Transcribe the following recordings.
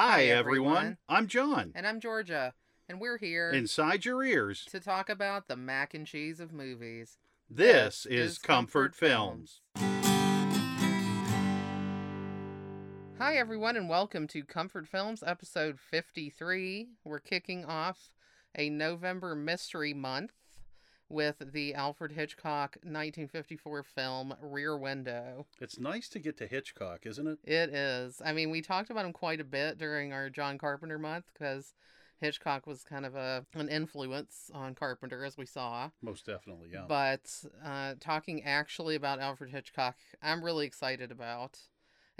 Hi, everyone. I'm John. And I'm Georgia. And we're here Inside your ears, to talk about the mac and cheese of movies. this is Comfort Films. Hi, everyone, and welcome to Comfort Films, episode 53. We're kicking off a November mystery month with the Alfred Hitchcock 1954 film Rear Window. It's nice to get to Hitchcock, isn't it? It is. I mean, we talked about him quite a bit during our John Carpenter month because Hitchcock was kind of a an influence on Carpenter, as we saw. Most definitely, yeah. But uh, talking actually about Alfred Hitchcock, I'm really excited about.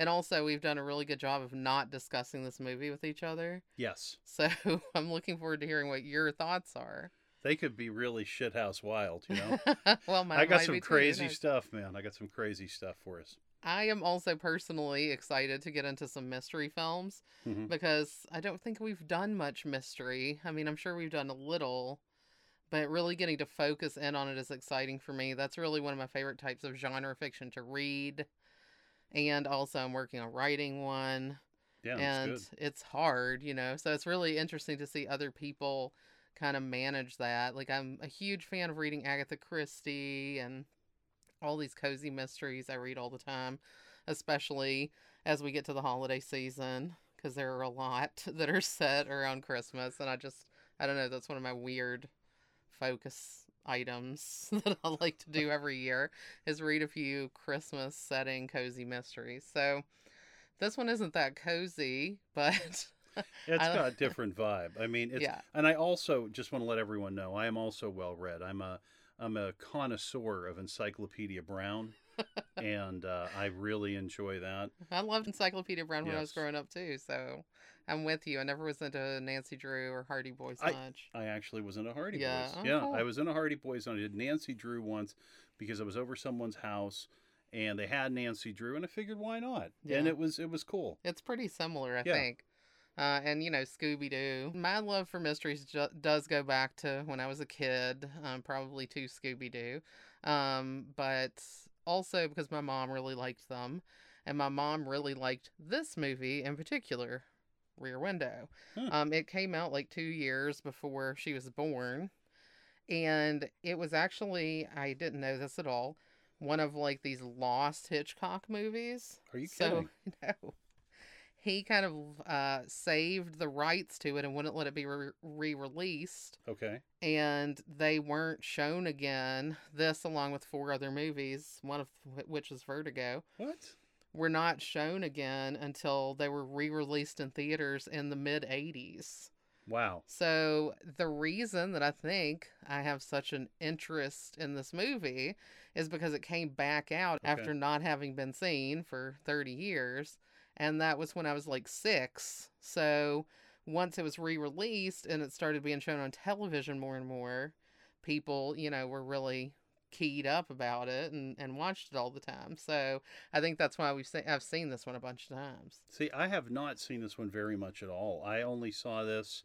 And also, we've done a really good job of not discussing this movie with each other. yes, So I'm looking forward to hearing what your thoughts are. They could be really shithouse wild, you know? well, my I got some crazy stuff, man. I got some crazy stuff for us. I am also personally excited to get into some mystery films Mhm. because I don't think we've done much mystery. I mean, I'm sure we've done a little, but really getting to focus in on it is exciting for me. That's really one of my favorite types of genre fiction to read. And also, I'm working on writing one, Yeah, that's and it's hard, you know. So it's really interesting to see other people kind of manage that. Like, I'm a huge fan of reading Agatha Christie and all these cozy mysteries I read all the time, especially as we get to the holiday season, because there are a lot that are set around Christmas. And I just, I don't know, that's one of my weird focus items that I like to do every year is read a few Christmas setting cozy mysteries. So this one isn't that cozy, but It's I- got a different vibe. I mean, it's yeah. and I also just want to let everyone know I am also well read. I'm a I'm a connoisseur of Encyclopedia Brown, and uh, I really enjoy that. I loved Encyclopedia Brown when I was growing up too, so I'm with you. I never was into Nancy Drew or Hardy Boys I- much. I actually was in a Hardy Yeah, Boys. oh, yeah, cool. I was in a Hardy Boys. And I did Nancy Drew once because I was over someone's house and they had Nancy Drew, and I figured why not? And it was it was cool. It's pretty similar, I Yeah. think. Uh, and you know, Scooby Doo. My love for mysteries ju- does go back to when I was a kid, um, probably to Scooby Doo, um, but also because my mom really liked them, and my mom really liked this movie in particular, Rear Window. Huh. Um, it came out like two years before she was born, and it was actually I didn't know this at all. One of like these lost Hitchcock movies. Are you So kidding? no, he kind of uh, saved the rights to it and wouldn't let it be re- re-released, Okay. and they weren't shown again. This, along with four other movies, one of which is Vertigo, What? were not shown again until they were re-released in theaters in the mid '80s. Wow. So the reason that I think I have such an interest in this movie is because it came back out Okay. after not having been seen for 30 years and that was when I was like 6. So once it was re-released and it started being shown on television more and more, people, you know, were really keyed up about it and, and watched it all the time. So I think that's why we've seen I've seen this one a bunch of times. See, I have not seen this one very much at all. I only saw this,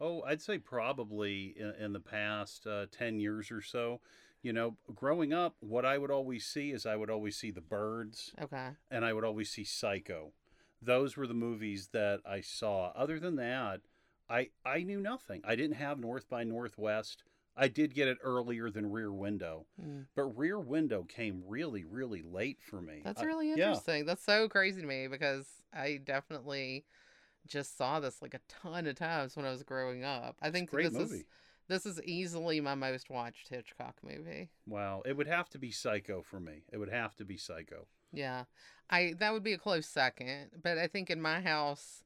oh, I'd say probably in, in the past uh, 10 years or so. You know, growing up, what I would always see is I would always see The Birds Okay. and I would always see Psycho. Those were the movies that I saw. Other than that, I, I knew nothing. I didn't have North by Northwest. I did get it earlier than Rear Window, Mm. but Rear Window came really, really late for me. That's I- really yeah. interesting. That's so crazy to me because I definitely just saw this like a ton of times when I was growing up. I think this movie. is this is easily my most watched Hitchcock movie. Wow, it would have to be Psycho for me. It would have to be Psycho. Yeah. I that would be a close second, but I think in my house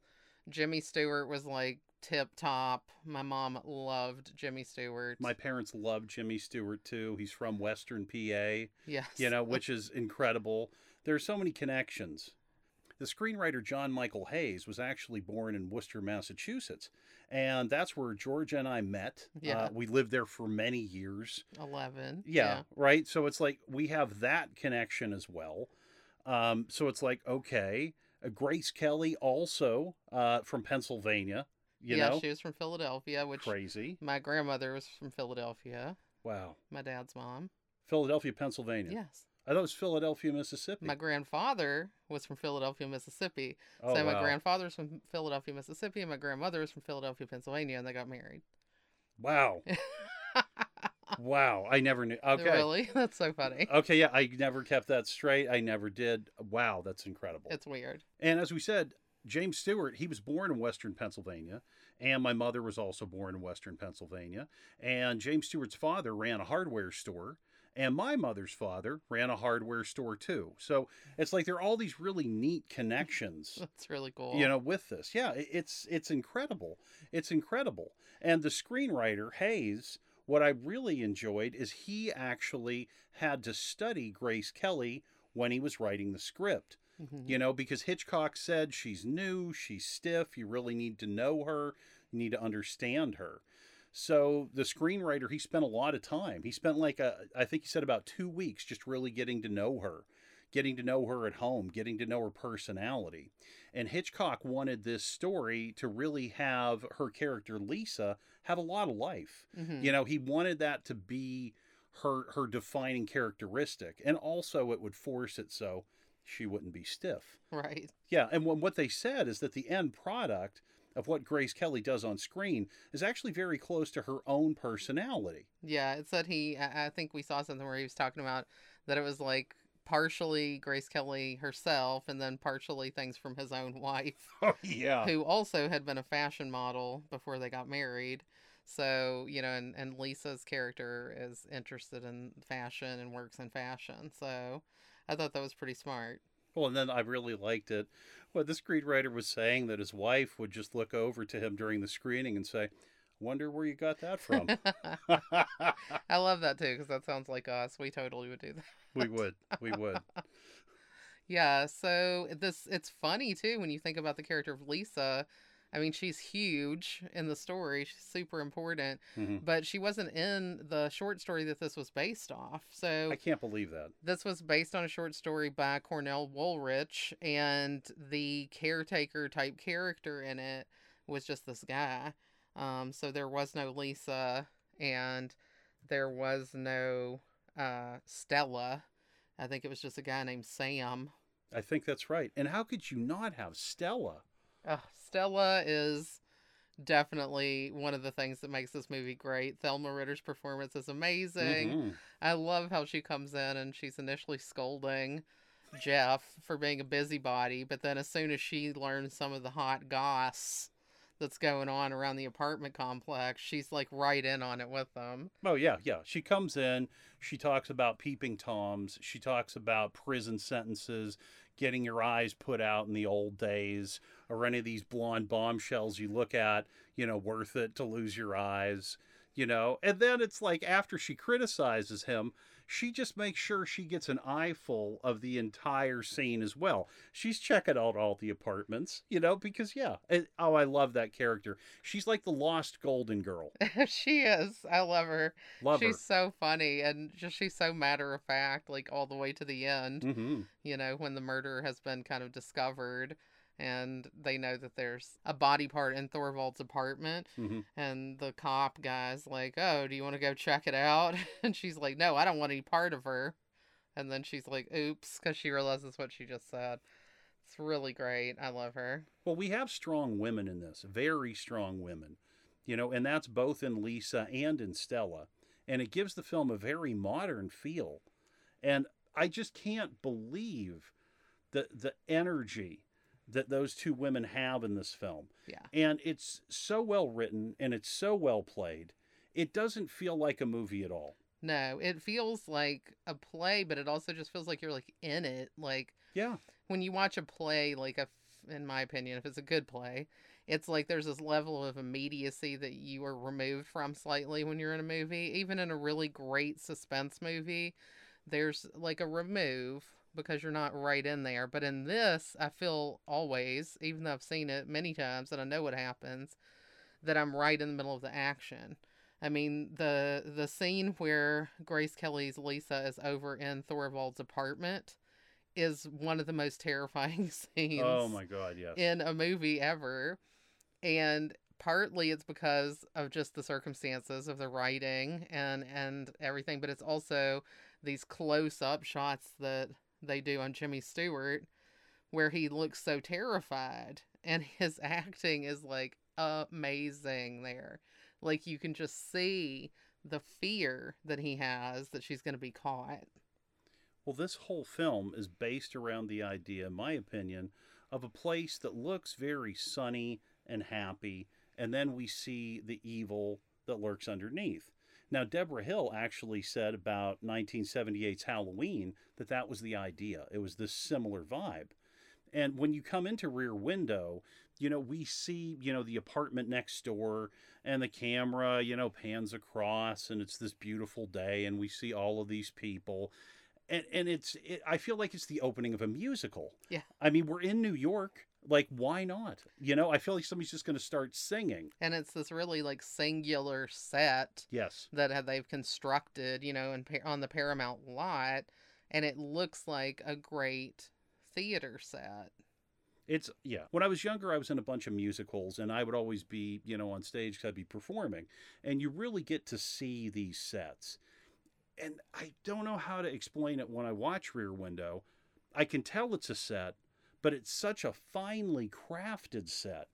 Jimmy Stewart was like tip top. My mom loved Jimmy Stewart. My parents loved Jimmy Stewart too. He's from Western PA, yes. you know, which is incredible. There are so many connections. The screenwriter John Michael Hayes was actually born in Worcester, Massachusetts, and that's where Georgia and I met. Yeah. Uh, we lived there for many years. 11. Yeah, right. So it's like we have that connection as well. Um, so it's like okay, uh, Grace Kelly also uh, from Pennsylvania. You yeah, know, she was from Philadelphia, which crazy. my grandmother was from Philadelphia, Wow, my dad's mom. Philadelphia, Pennsylvania. Yes. I thought it was Philadelphia, Mississippi. My grandfather was from Philadelphia, Mississippi. oh, so my grandfather's from Philadelphia, Mississippi, and my grandmother was from Philadelphia, Pennsylvania, and they got married. Wow. wow. I never knew. Okay. Really? That's so funny. Okay, yeah, I never kept that straight. I never did. Wow, that's incredible. It's weird. And as we said, James Stewart, he was born in Western Pennsylvania, and my mother was also born in Western Pennsylvania. And James Stewart's father ran a hardware store, and my mother's father ran a hardware store too. So it's like there are all these really neat connections. That's really cool. You know, with this, yeah, it's it's incredible. It's incredible. And the screenwriter Hayes, what I really enjoyed is he actually had to study Grace Kelly when he was writing the script Mhm. you know, because Hitchcock said she's new, she's stiff, you really need to know her, you need to understand her. So the screenwriter, he spent a lot of time. He spent like a, I think he said about two weeks just really getting to know her, getting to know her at home, getting to know her personality. And Hitchcock wanted this story to really have her character Lisa have a lot of life. Mhm. You know, he wanted that to be her her defining characteristic, and also it would force it so she wouldn't be stiff. Right. Yeah, and what what they said is that the end product of what Grace Kelly does on screen is actually very close to her own personality. Yeah, it said he. I I think we saw something where he was talking about that it was like partially Grace Kelly herself, and then partially things from his own wife, Oh yeah. who also had been a fashion model before they got married. So you know, and and Lisa's character is interested in fashion and works in fashion. So I thought that was pretty smart. Well, and then I really liked it. What the screenwriter was saying that his wife would just look over to him during the screening and say, "Wonder where you got that from." I love that too because that sounds like us. We totally would do that. We would. We would. Yeah, so this it's funny too when you think about the character of Lisa. I mean, she's huge in the story. She's super important, Mhm. but she wasn't in the short story that this was based off. So I can't believe that. this was based on a short story by Cornell Woolrich, and the caretaker type character in it was just this guy. Um, so there was no Lisa, and there was no uh, Stella. I think it was just a guy named Sam. I think that's right. And how could you not have Stella? Uh, Stella is definitely one of the things that makes this movie great. Thelma Ritter's performance is amazing. Mhm. I love how she comes in and she's initially scolding Jeff for being a busybody, but then as soon as she learns some of the hot goss that's going on around the apartment complex, she's like right in on it with them. Oh yeah, yeah. She comes in. She talks about peeping toms. She talks about prison sentences, getting your eyes put out in the old days, or any of these blonde bombshells you look at. You know, worth it to lose your eyes. You know, and then it's like after she criticizes him, she just makes sure she gets an eyeful of the entire scene as well. She's checking out all the apartments, you know, because yeah, it, oh, I love that character. She's like the lost golden girl. she is. I love her. Love she's so funny and just she's so matter of fact, like all the way to the end. her. hmm you know, when the murder has been kind of discovered and they know that there's a body part in Thorvald's apartment hmm and the cop guy's like, "Oh, do you want to go check it out?" and she's like, "No, I don't want any part of her." And then she's like, "Oops," cuz she realizes what she just said. It's really great. I love her. Well, we have strong women in this, very strong women, you know, and that's both in Lisa and in Stella. And it gives the film a very modern feel. And I just can't believe the the energy that those two women have in this film. Yeah. And it's so well written and it's so well played. It doesn't feel like a movie at all. No, it feels like a play, but it also just feels like you're like in it. Like Yeah. when you watch a play, like a, in my opinion, if it's a good play, it's like there's this level of immediacy that you are removed from slightly when you're in a movie. Even in a really great suspense movie, there's like a remove because you're not right in there. But in this, I feel always, even though I've seen it many times and I know what happens, that I'm right in the middle of the action. I mean, the the scene where Grace Kelly's Lisa is over in Thorvald's apartment is one of the most terrifying oh scenes Oh my god, yes. in a movie ever. And partly it's because of just the circumstances of the writing and and everything, but it's also these close up shots that they do on Jimmy Stewart where he looks so terrified and his acting is like amazing there. Like you can just see the fear that he has that she's going to be caught. Well, this whole film is based around the idea, in my opinion, of a place that looks very sunny and happy, and then we see the evil that lurks underneath. Now, Debra Hill actually said about 1978's Halloween that that was the idea. It was this similar vibe. And when you come into Rear Window, you know, we see, you know, the apartment next door and the camera, you know, pans across and it's this beautiful day and we see all of these people. And, and it's, it, I feel like it's the opening of a musical. Yeah. I mean, we're in New York. Like, why not? You know, I feel like somebody's just going to start singing. And it's this really like singular set Yes. that they've constructed, you know, in, on the Paramount lot. And it looks like a great theater set. It's yeah. When I was younger, I was in a bunch of musicals, and I would always be, you know, on stage because I'd be performing, and you really get to see these sets. And I don't know how to explain it when I watch Rear Window. I can tell it's a set, but it's such a finely crafted set.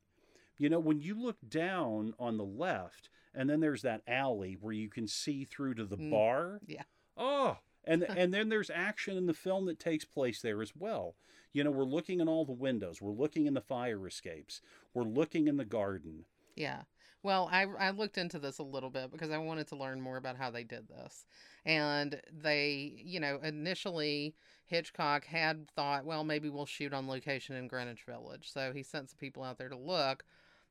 You know, when you look down on the left, and then there's that alley where you can see through to the Mm, bar. yeah. Oh, and and then there's action in the film that takes place there as well. You know, we're looking in all the windows, we're looking in the fire escapes, we're looking in the garden. Yeah. Well, I, I looked into this a little bit because I wanted to learn more about how they did this. And they, you know, initially Hitchcock had thought, well, maybe we'll shoot on location in Greenwich Village. So he sent some people out there to look,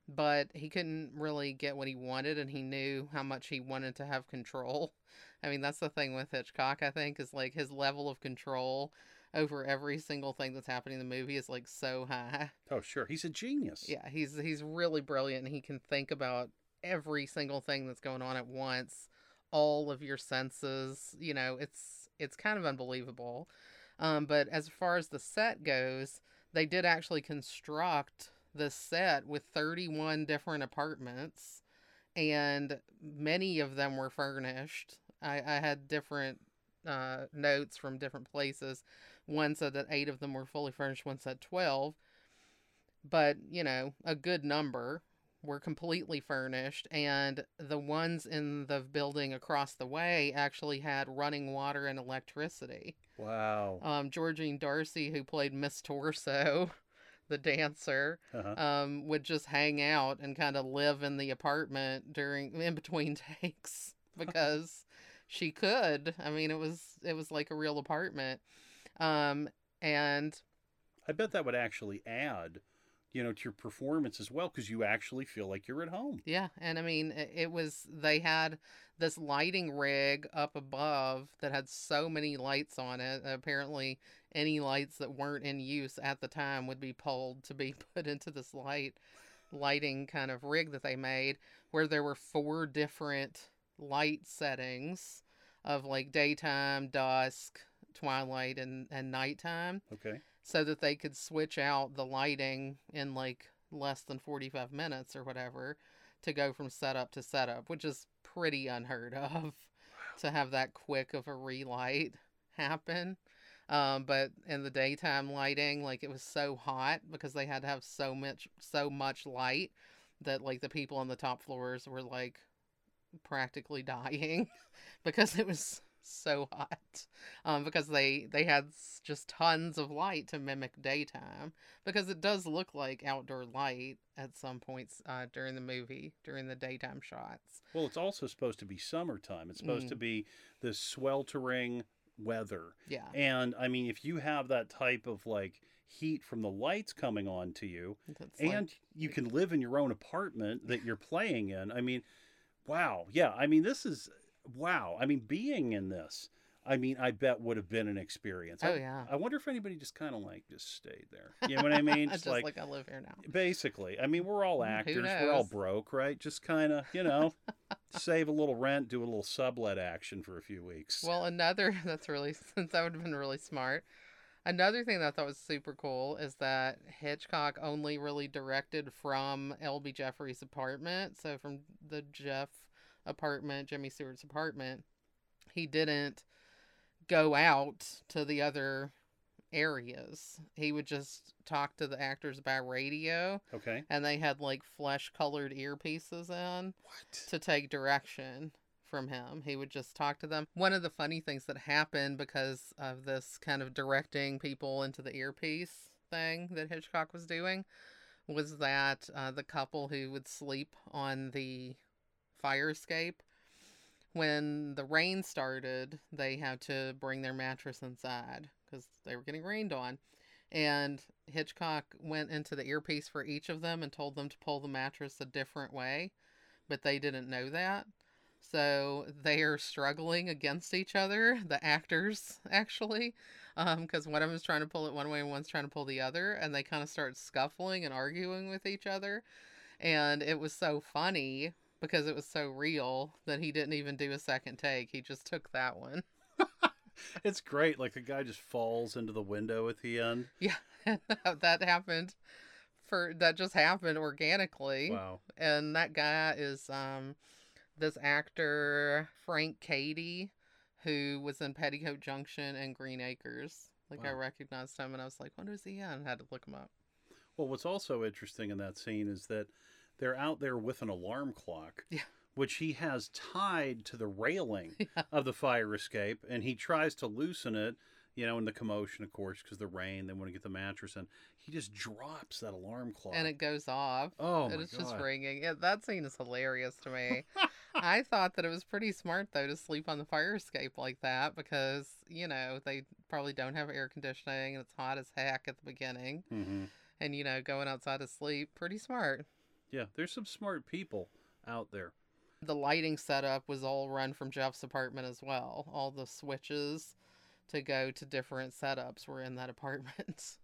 but he couldn't really get what he wanted and he knew how much he wanted to have control. I mean, that's the thing with Hitchcock, I think, is like his level of control over every single thing that's happening in the movie is like so high. Oh, sure, he's a genius. Yeah, he's he's really brilliant he can think about every single thing that's going on at once, all of your senses, you know, it's it's kind of unbelievable. Um, but as far as the set goes, they did actually construct the set with 31 different apartments and many of them were furnished. I, I had different uh, notes from different places. One said that eight of them were fully furnished, one said 12 but you know a good number were completely furnished and the ones in the building across the way actually had running water and electricity Wow. um, georgine darcy who played miss torso the dancer Uh-huh. um, would just hang out and kind of live in the apartment during in between takes because she could i mean it was it was like a real apartment um, and I bet that would actually add, you know, to your performance as well because you actually feel like you're at home. Yeah, and I mean, it was they had this lighting rig up above that had so many lights on it. Apparently, any lights that weren't in use at the time would be pulled to be put into this light lighting kind of rig that they made, where there were four different light settings of like daytime, dusk, twilight, and and nighttime Okay. so that they could switch out the lighting in like less than 45 minutes or whatever to go from setup to setup, which is pretty unheard of to have that quick of a relight happen. Um, but in the daytime lighting, like it was so hot because they had to have so much so much light that like the people on the top floors were like practically dying because it was so hot um, because they they had just tons of light to mimic daytime because it does look like outdoor light at some points uh, during the movie during the daytime shots Well, it's also supposed to be summertime. It's supposed Mm. to be this sweltering weather. yeah And I mean, if you have that type of like heat from the lights coming on to you, That's like- and you can live in your own apartment that you're playing in. I mean, wow. Yeah. I mean, this is wow. I mean, being in this, I mean, I bet would have been an experience. oh I, yeah I wonder if anybody just kind of like just stayed there. You know what I mean? just like, I live here now basically. I mean, we're all Mm, actors. We're all broke, right? Just kind of, you know, save a little rent, do a little sublet action for a few weeks. Well, another that's really since that would have been really smart. Another thing that I thought was super cool is that Hitchcock only really directed from L.B. Jefferies' apartment, so from the Jeff apartment, Jimmy Stewart's apartment. He didn't go out to the other areas. He would just talk to the actors by radio, Okay. and they had like flesh colored earpieces in What? to take direction from him. He would just talk to them. One of the funny things that happened because of this kind of directing people into the earpiece thing that Hitchcock was doing was that uh, the couple who would sleep on the fire escape. When the rain started they had to bring their mattress inside because they were getting rained on. And hitchcock went into the earpiece for each of them and told them to pull the mattress a different way but they didn't know that. So they are struggling against each other the actors actually um, because one of them is trying to pull it one way and one's trying to pull the other and they kind of start scuffling and arguing with each other. And it was so funny because it was so real that he didn't even do a second take. He just took that one. It's great. Like the guy just falls into the window at the end. Yeah, that happened for that just happened organically. Wow. And that guy is um this actor Frank Cady who was in Petticoat Junction and Green Acres. Like I recognized him and I was like, "What is he in?" I had to look him up. Well, what's also interesting in that scene is that they're out there with an alarm clock, Yeah. which he has tied to the railing Yeah. of the fire escape, and he tries to loosen it. You know, in the commotion, of course, because the rain, they want to get the mattress in. He just drops that alarm clock. And it goes off. oh and it's god! just ringing. Yeah, that scene is hilarious to me. I thought that it was pretty smart though to sleep on the fire escape like that because you know they probably don't have air conditioning and it's hot as heck at the beginning, hmm and you know going outside to sleep pretty smart. Yeah, there's some smart people out there. The lighting setup was all run from Jeff's apartment as well. All the switches to go to different setups were in that apartment.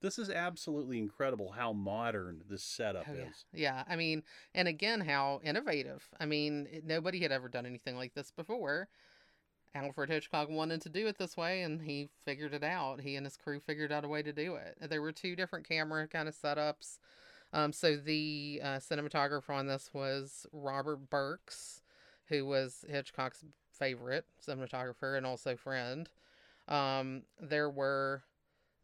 This is absolutely incredible how modern this setup Oh, yeah. is. Yeah, I mean, and again, how innovative. I mean, it- nobody had ever done anything like this before. Alfred Hitchcock wanted to do it this way, and he figured it out. He and his crew figured out a way to do it. There were two different camera kind of setups. Um, so the uh, cinematographer on this was Robert Burks, who was Hitchcock's favorite cinematographer and also friend. Um, there were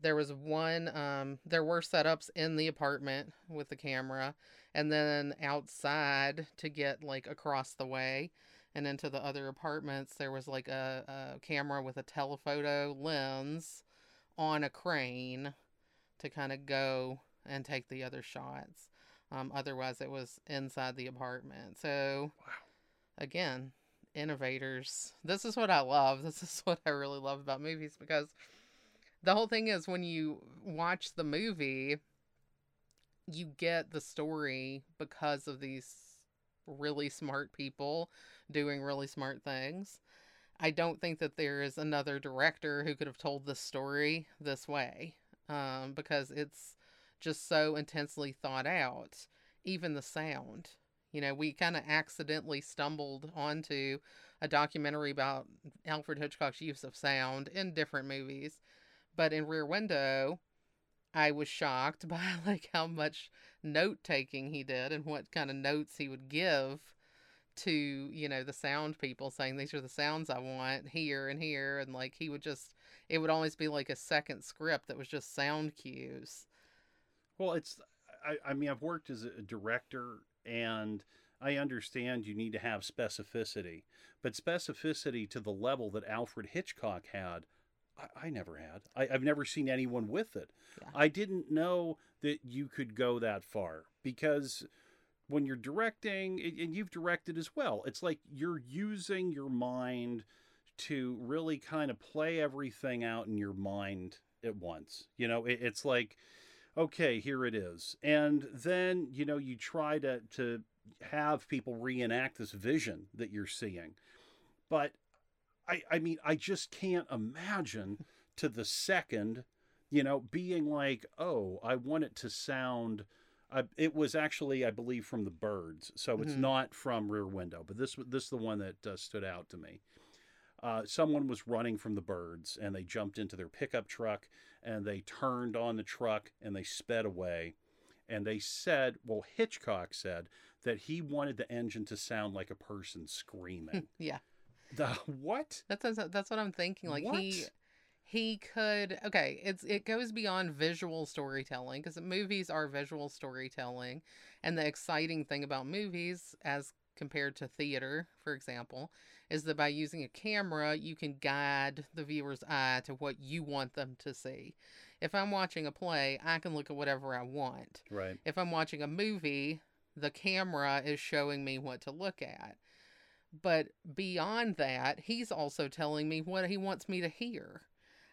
there was one um there were setups in the apartment with the camera and then outside to get like across the way and into the other apartments there was like a, a camera with a telephoto lens on a crane to kind of go and take the other shots. Um, otherwise it was inside the apartment. So Wow. again innovators. This is what i love. This is what i really love about movies because the whole thing is when you watch the movie you get the story because of these really smart people doing really smart things. I don't think that there is another director who could have told this story this way um, because it's just so intensely thought out even the sound you know we kind of accidentally stumbled onto a documentary about alfred hitchcock's use of sound in different movies but in Rear Window, I was shocked by like how much note taking he did and what kind of notes he would give to, you know, the sound people saying these are the sounds I want here and here and like he would just it would always be like a second script that was just sound cues. Well, it's I, I mean I've worked as a director and I understand you need to have specificity, but specificity to the level that Alfred Hitchcock had, I, I never had. I, I've never seen anyone with it. Yeah. I didn't know that you could go that far because when you're directing, and and you've directed as well, it's like you're using your mind to really kind of play everything out in your mind at once. You know, it, it's like okay, here it is. And then, you know, you try to to have people reenact this vision that you're seeing. But I I mean, I just can't imagine to the second, you know, being like, "Oh, I want it to sound I, it was actually, I believe, from the birds, so it's Mhm. not from Rear Window. But this, this is the one that uh, stood out to me. Uh, someone was running from the birds, and they jumped into their pickup truck, and they turned on the truck, and they sped away. And they said, well, Hitchcock said that he wanted the engine to sound like a person screaming. yeah. The what? That's that's, that's what I'm thinking. Like he he could okay it's it goes beyond visual storytelling because movies are visual storytelling and the exciting thing about movies as compared to theater for example is that by using a camera you can guide the viewer's eye to what you want them to see. If i'm watching a play i can look at whatever i want. Right. if i'm watching a movie the camera is showing me what to look at. But beyond that he's also telling me what he wants me to hear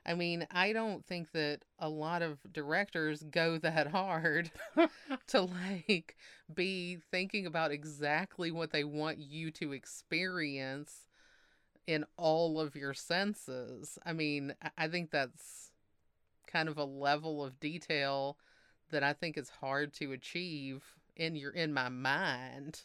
I mean, I don't think that a lot of directors go that hard to like be thinking about exactly what they want you to experience in all of your senses. I mean, I- think that's kind of a level of detail that I think is hard to achieve in your in my mind.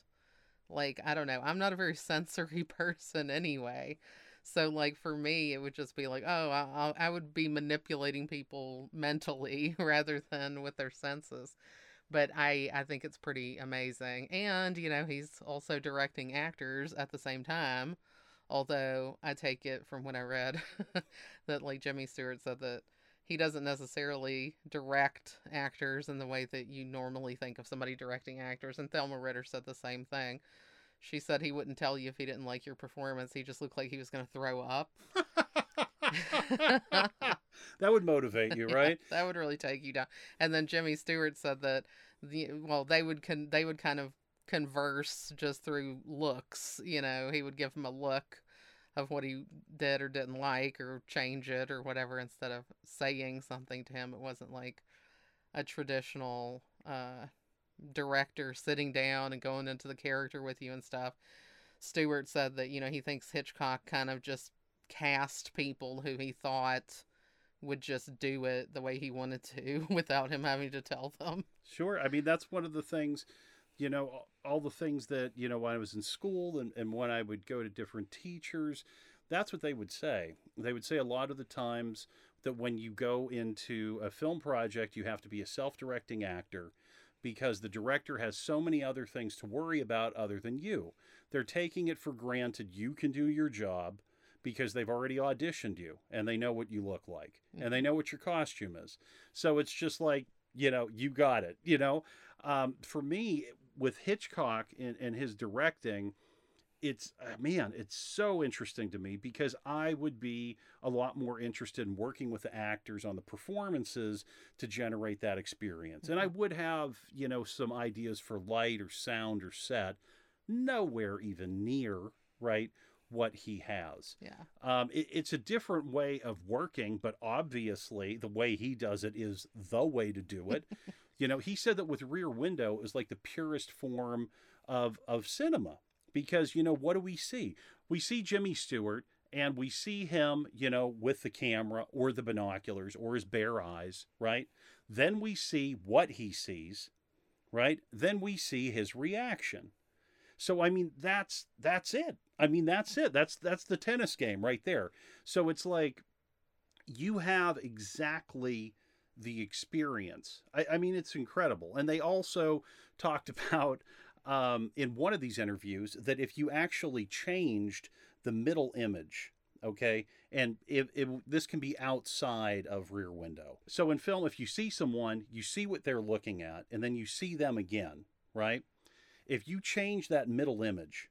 Like, I don't know. I'm not a very sensory person anyway. So like for me, it would just be like, oh, I, I would be manipulating people mentally rather than with their senses. But I I think it's pretty amazing, and you know he's also directing actors at the same time. Although I take it from what I read that like Jimmy Stewart said that he doesn't necessarily direct actors in the way that you normally think of somebody directing actors, and Thelma Ritter said the same thing. She said he wouldn't tell you if he didn't like your performance. He just looked like he was going to throw up. that would motivate you, right? that would really take you down. And then Jimmy Stewart said that the well, they would con- they would kind of converse just through looks. You know, he would give him a look of what he did or didn't like or change it or whatever instead of saying something to him. It wasn't like a traditional uh director sitting down and going into the character with you and stuff. Stewart said that, you know, he thinks Hitchcock kind of just cast people who he thought would just do it the way he wanted to without him having to tell them. Sure. I mean, that's one of the things, you know, all- the things that, you know, when I was in school and, and when I would go to different teachers, that's what they would say. They would say a lot of the times that when you go into a film project, you have to be a self directing actor because the director has so many other things to worry about other than you. They're taking it for granted you can do your job because they've already auditioned you and they know what you look like and they know what your costume is. So it's just like, you know, you got it. You know, um, for me, with Hitchcock and, and his directing, it's uh, man, it's so interesting to me because I would be a lot more interested in working with the actors on the performances to generate that experience. And I would have, you know, some ideas for light or sound or set, nowhere even near, right, what he has. Yeah. Um, it, it's a different way of working, but obviously the way he does it is the way to do it. you know, he said that with Rear Window is like the purest form of of cinema because you know what do we see? We see Jimmy Stewart and we see him, you know, with the camera or the binoculars or his bare eyes, right? Then we see what he sees, right? Then we see his reaction. So I mean that's that's it. I mean that's it. That's that's the tennis game right there. So it's like you have exactly the experience. I, I mean it's incredible. And they also talked about um, in one of these interviews that if you actually changed the middle image, okay, and if, if this can be outside of Rear Window. So in film, if you see someone, you see what they're looking at, and then you see them again, right? If you change that middle image,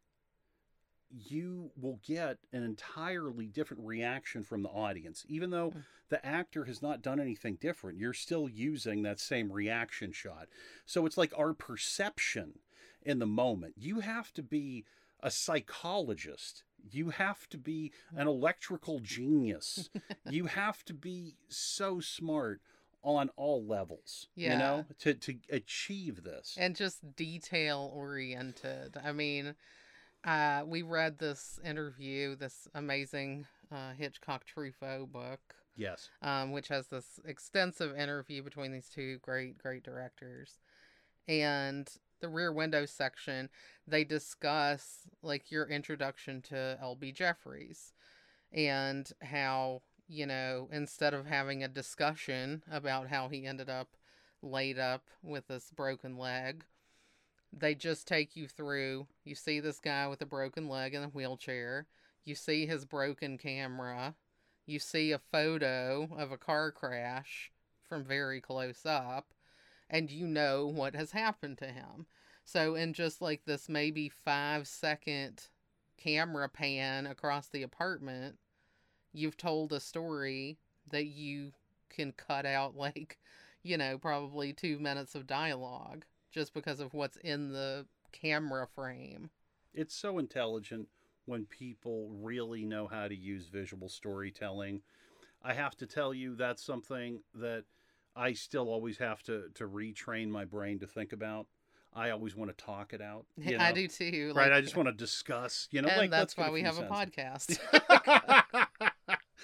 you will get an entirely different reaction from the audience. Even though Mm. the actor has not done anything different, you're still using that same reaction shot. So it's like our perception in the moment. You have to be a psychologist. You have to be an electrical genius. you have to be so smart on all levels, you know, to, to achieve this. And just detail oriented. I mean, uh, we read this interview, this amazing uh, Hitchcock Truffaut book. yes. um, which has this extensive interview between these two great, great directors. And the rear window section, they discuss like your introduction to L.B. Jefferies and how, you know, instead of having a discussion about how he ended up laid up with this broken leg, they just take you through. You see this guy with a broken leg in a wheelchair. you see his broken camera, you see a photo of a car crash from very close up, and you know what has happened to him. So, in just like this maybe five second camera pan across the apartment, you've told a story that you can cut out like, you know, probably two minutes of dialogue just because of what's in the camera frame. It's so intelligent when people really know how to use visual storytelling. I have to tell you, that's something that I still always have to, to retrain my brain to think about. I always want to talk it out. You know? I do too. Right. like- I just want to discuss, you know, and like that's why we have a podcast.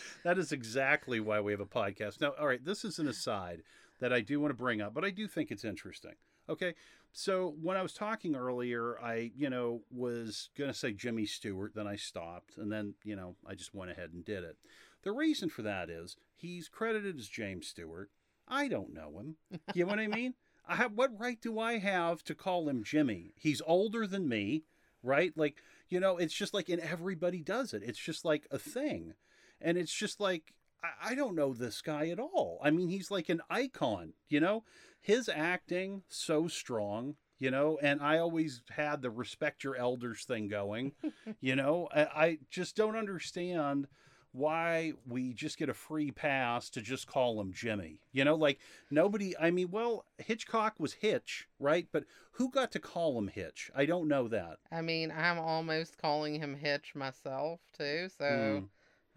that is exactly why we have a podcast. Now, all right, this is an aside that I do want to bring up, but I do think it's interesting. Okay. So when I was talking earlier, I, you know, was going to say Jimmy Stewart, then I stopped, and then, you know, I just went ahead and did it. The reason for that is he's credited as James Stewart. I don't know him. You know what I mean? I have, what right do I have to call him Jimmy? He's older than me, right? Like, you know, it's just like, and everybody does it. It's just like a thing. And it's just like, I, I don't know this guy at all. I mean, he's like an icon, you know? His acting, so strong, you know? And I always had the respect your elders thing going, you know? I, I just don't understand why we just get a free pass to just call him Jimmy. You know, like nobody, I mean, well, Hitchcock was Hitch, right? But who got to call him Hitch? I don't know that. I mean, I'm almost calling him Hitch myself too, so Hmm.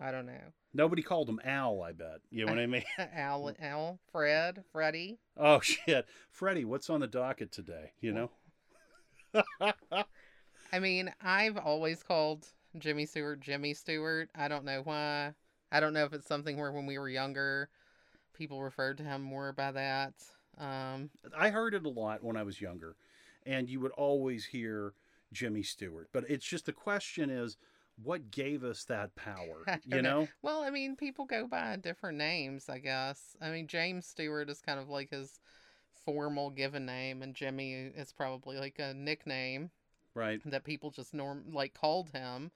I don't know. Nobody called him Al, I bet. You know what I mean? Al, Al, Fred, Freddie. Oh, shit. Freddie, what's on the docket today? You know? I mean, I've always called Jimmy Stewart Jimmy Stewart. I don't know why. I don't know if it's something where when we were younger, people referred to him more by that. Um, I heard it a lot when I was younger, and you would always hear Jimmy Stewart. But it's just the question is, what gave us that power? You know. know? well, I mean, people go by different names, I guess. I mean, James Stewart is kind of like his formal given name, and Jimmy is probably like a nickname. Right. that people just norm like called him.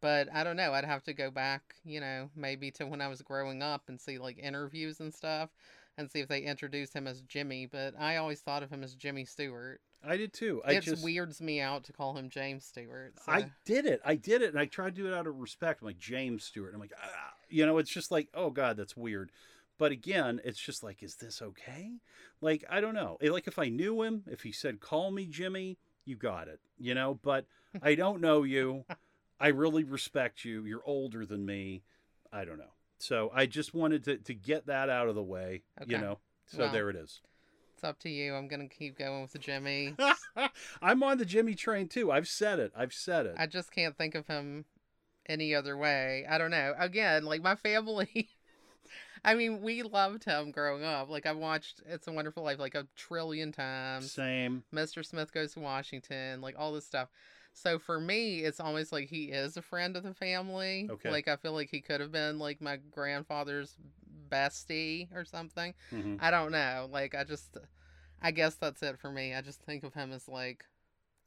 But I don't know. I'd have to go back, you know, maybe to when I was growing up and see like interviews and stuff and see if they introduced him as Jimmy. But I always thought of him as Jimmy Stewart. I did too. I it just weirds me out to call him James Stewart. So. I did it. I did it, and I tried to do it out of respect. I'm like James Stewart. I'm like, ah. you know, it's just like, oh god, that's weird. But again, it's just like, is this okay? Like, I don't know. Like, if I knew him, if he said, "Call me Jimmy," you got it, you know. But I don't know you. I really respect you. You're older than me. I don't know. So I just wanted to to get that out of the way, you know. So Well, there it is. it's up to you. I'm gonna keep going with the Jimmy. I'm on the Jimmy train too. I've said it. I've said it. I just can't think of him any other way. I don't know. Again, like my family. I mean, we loved him growing up. Like I watched It's a Wonderful Life like a trillion times. Same. Mr. Smith Goes to Washington, like all this stuff. So for me, it's almost like he is a friend of the family. Okay. Like I feel like he could have been like my grandfather's bestie or something. hmm I don't know. Like I just, I guess that's it for me. I just think of him as like,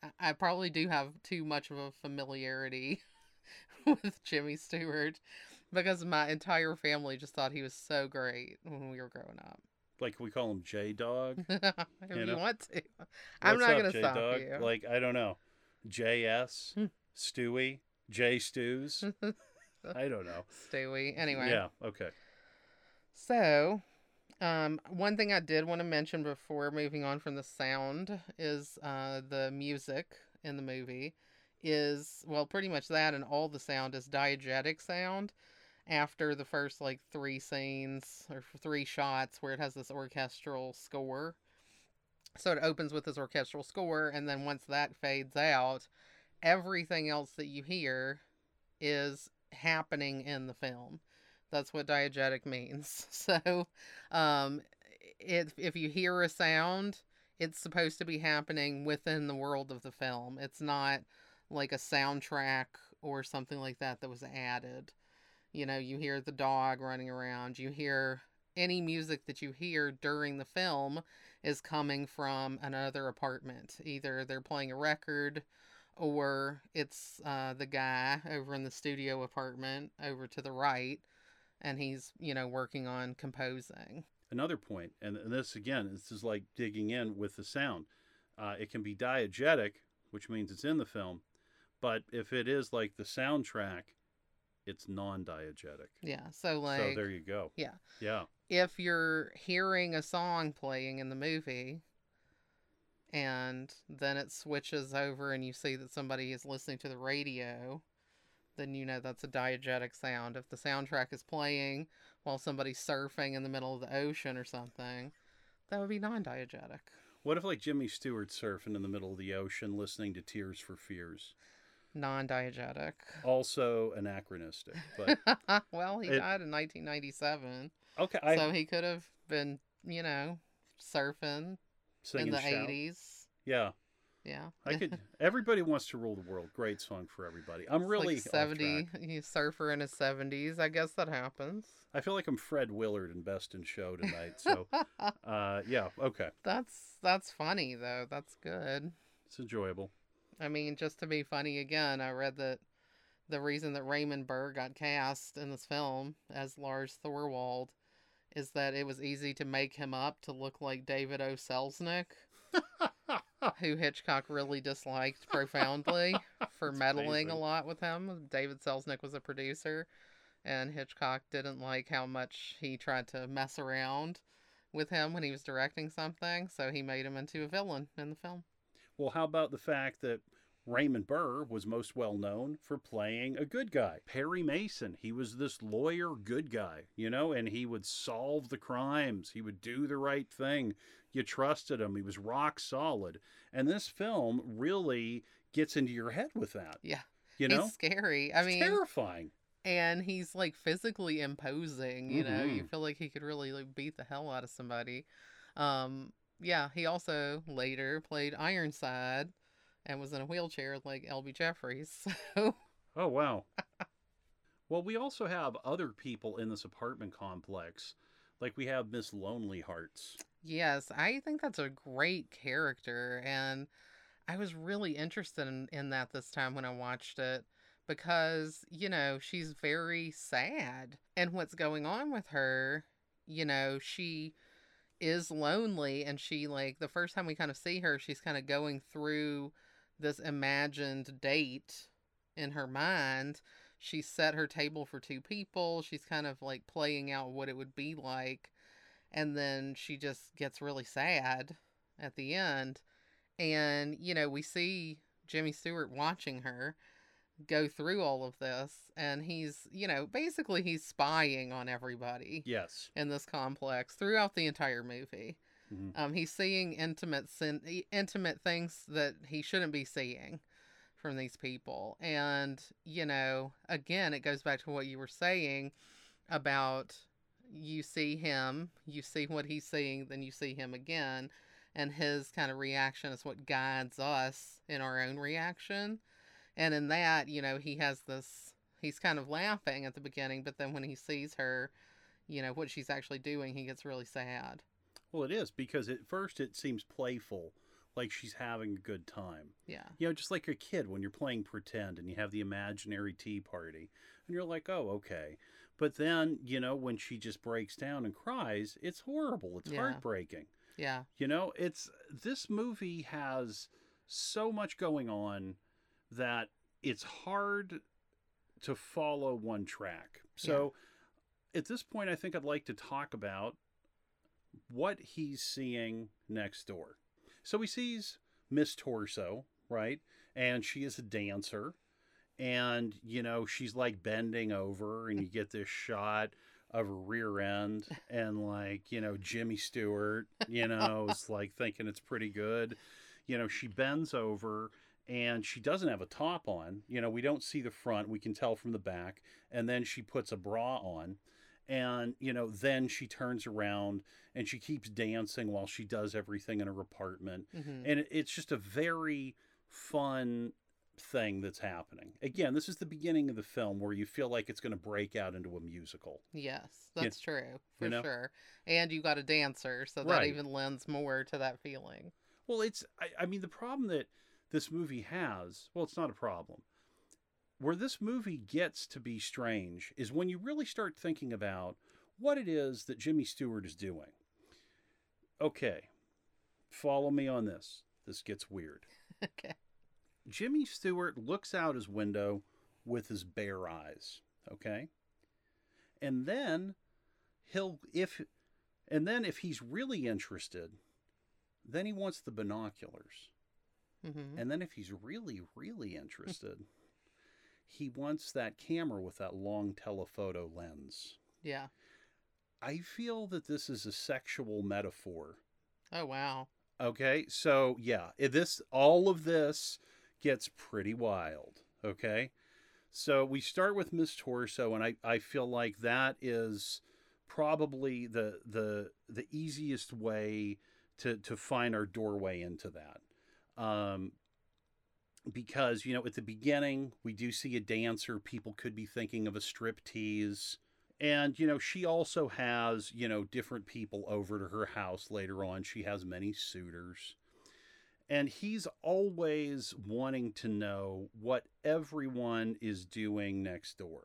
I, I probably do have too much of a familiarity with Jimmy Stewart because my entire family just thought he was so great when we were growing up. Like we call him J Dog. if You you, know? want to, I'm What's not up, gonna stop J-Dog? you. Like I don't know, JS, Hmm. Stewie, J Stews. I don't know. Stewie. Anyway. Yeah. Okay. So, um, one thing I did want to mention before moving on from the sound is uh, the music in the movie is well, pretty much that, and all the sound is diegetic sound. After the first like three scenes or three shots where it has this orchestral score. So it opens with this orchestral score, and then once that fades out, everything else that you hear is happening in the film. That's what diegetic means. So, um, if if you hear a sound, it's supposed to be happening within the world of the film. It's not like a soundtrack or something like that that was added. You know, you hear the dog running around. You hear any music that you hear during the film is coming from another apartment. Either they're playing a record or it's uh, the guy over in the studio apartment over to the right, and he's you know working on composing. Another point, and this again, this is like digging in with the sound. Uh, it can be diegetic, which means it's in the film, but if it is like the soundtrack, it's non-diegetic. Yeah, so like so there you go. yeah. Yeah. if you're hearing a song playing in the movie and then it switches over and you see that somebody is listening to the radio, then you know that's a diegetic sound. If the soundtrack is playing while somebody's surfing in the middle of the ocean or something, that would be non diegetic. What if like Jimmy Stewart surfing in the middle of the ocean, listening to Tears for Fears? Non diegetic. Also anachronistic, but well, he It- died in 1997, okay. I so he could have been, you know, surfing in the shout. 80s. Yeah, Yeah. I could. Everybody wants to rule the world. Great song for everybody. I'm It's really like off 70 he's surfer in his 70s i guess that happens I feel like I'm Fred Willard in Best in Show tonight. So, uh, yeah, okay, that's that's funny though that's good it's enjoyable. I mean just to be funny again i read that the reason that raymond burr got cast in this film as lars thorwald is that it was easy to make him up to look like david o. Selznick who hitchcock really disliked profoundly for That's meddling a lot with him. David selznick was a producer and Hitchcock didn't like how much he tried to mess around with him when he was directing something, so he made him into a villain in the film. Well, how about the fact that Raymond Burr was most well known for playing a good guy? Perry Mason, he was this lawyer good guy, you know, and he would solve the crimes. He would do the right thing. You trusted him. He was rock solid. And this film really gets into your head with that. Yeah. You know? He's scary. I It's mean, terrifying. and he's like physically imposing, you know, you Mhm. feel like he could really like beat the hell out of somebody. Um yeah, he also later played Ironside and was in a wheelchair like LB Jefferies. So Oh, wow. well, we also have other people in this apartment complex. Like we have Miss Lonely Hearts. Yes, I think that's a great character, and I was really interested in, in that this time when I watched it because, you know, she's very sad. And what's going on with her, you know, she is lonely, and she, like, the first time we kind of see her, she's kind of going through this imagined date in her mind. She set her table for two people. She's kind of like playing out what it would be like and then she just gets really sad at the end and you know we see jimmy stewart watching her go through all of this and he's you know basically he's spying on everybody Yes. in this complex throughout the entire movie Mhm. um, he's seeing intimate sin- intimate things that he shouldn't be seeing from these people and you know again it goes back to what you were saying about you see him you see what he's seeing then you see him again and his kind of reaction is what guides us in our own reaction and in that you know he has this he's kind of laughing at the beginning but then when he sees her you know what she's actually doing he gets really sad Well, it is because at first it seems playful, like she's having a good time. yeah You know, just like a kid when you're playing pretend and you have the imaginary tea party, and you're like, oh, okay. But then, you know, when she just breaks down and cries, it's horrible. It's Yeah. heartbreaking. yeah You know, it's this movie has so much going on that it's hard to follow one track. So at this point, I think I'd like to talk about what he's seeing next door. So he sees Miss Torso, right? And she is a dancer. And, you know, she's like bending over, and you get this shot of her rear end. And, like, you know, Jimmy Stewart, you know, is like thinking it's pretty good. You know, she bends over and she doesn't have a top on. You know, we don't see the front, we can tell from the back. And then she puts a bra on. And, you know, then she turns around and she keeps dancing while she does everything in her apartment. hmm And it's just a very fun thing that's happening. Again, this is the beginning of the film where you feel like it's going to break out into a musical. yes that's true for you know? sure and you got a dancer so that Right. even lends more to that feeling Well, it's I, I mean the problem that this movie has, well, it's not a problem. Where this movie gets to be strange is when you really start thinking about what it is that Jimmy Stewart is doing. Okay, follow me on this. This gets weird. okay. Jimmy Stewart looks out his window with his bare eyes, okay? And then he'll if and then if he's really interested, then he wants the binoculars. Hmm And then if he's really really interested, he wants that camera with that long telephoto lens. Yeah. I feel that this is a sexual metaphor Oh wow. Okay, so yeah, this all of this gets pretty wild. Okay, so we start with Miss Torso, and I, I feel like that is probably the the the easiest way to to find our doorway into that. Um, because you know at the beginning we do see a dancer. People could be thinking of a strip tease and you know she also has you know different people over to her house later on. She has many suitors. And he's always wanting to know what everyone is doing next door.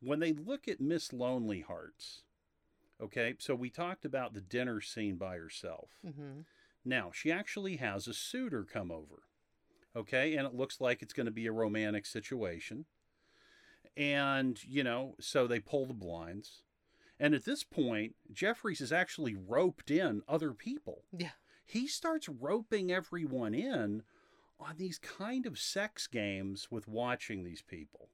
When they look at miss lonely hearts okay so we talked about the dinner scene by herself. Hmm now she actually has a suitor come over okay and it looks like it's going to be a romantic situation and you know so they pull the blinds and at this point jefferies has actually roped in other people Yeah. he starts roping everyone in on these kind of sex games with watching these people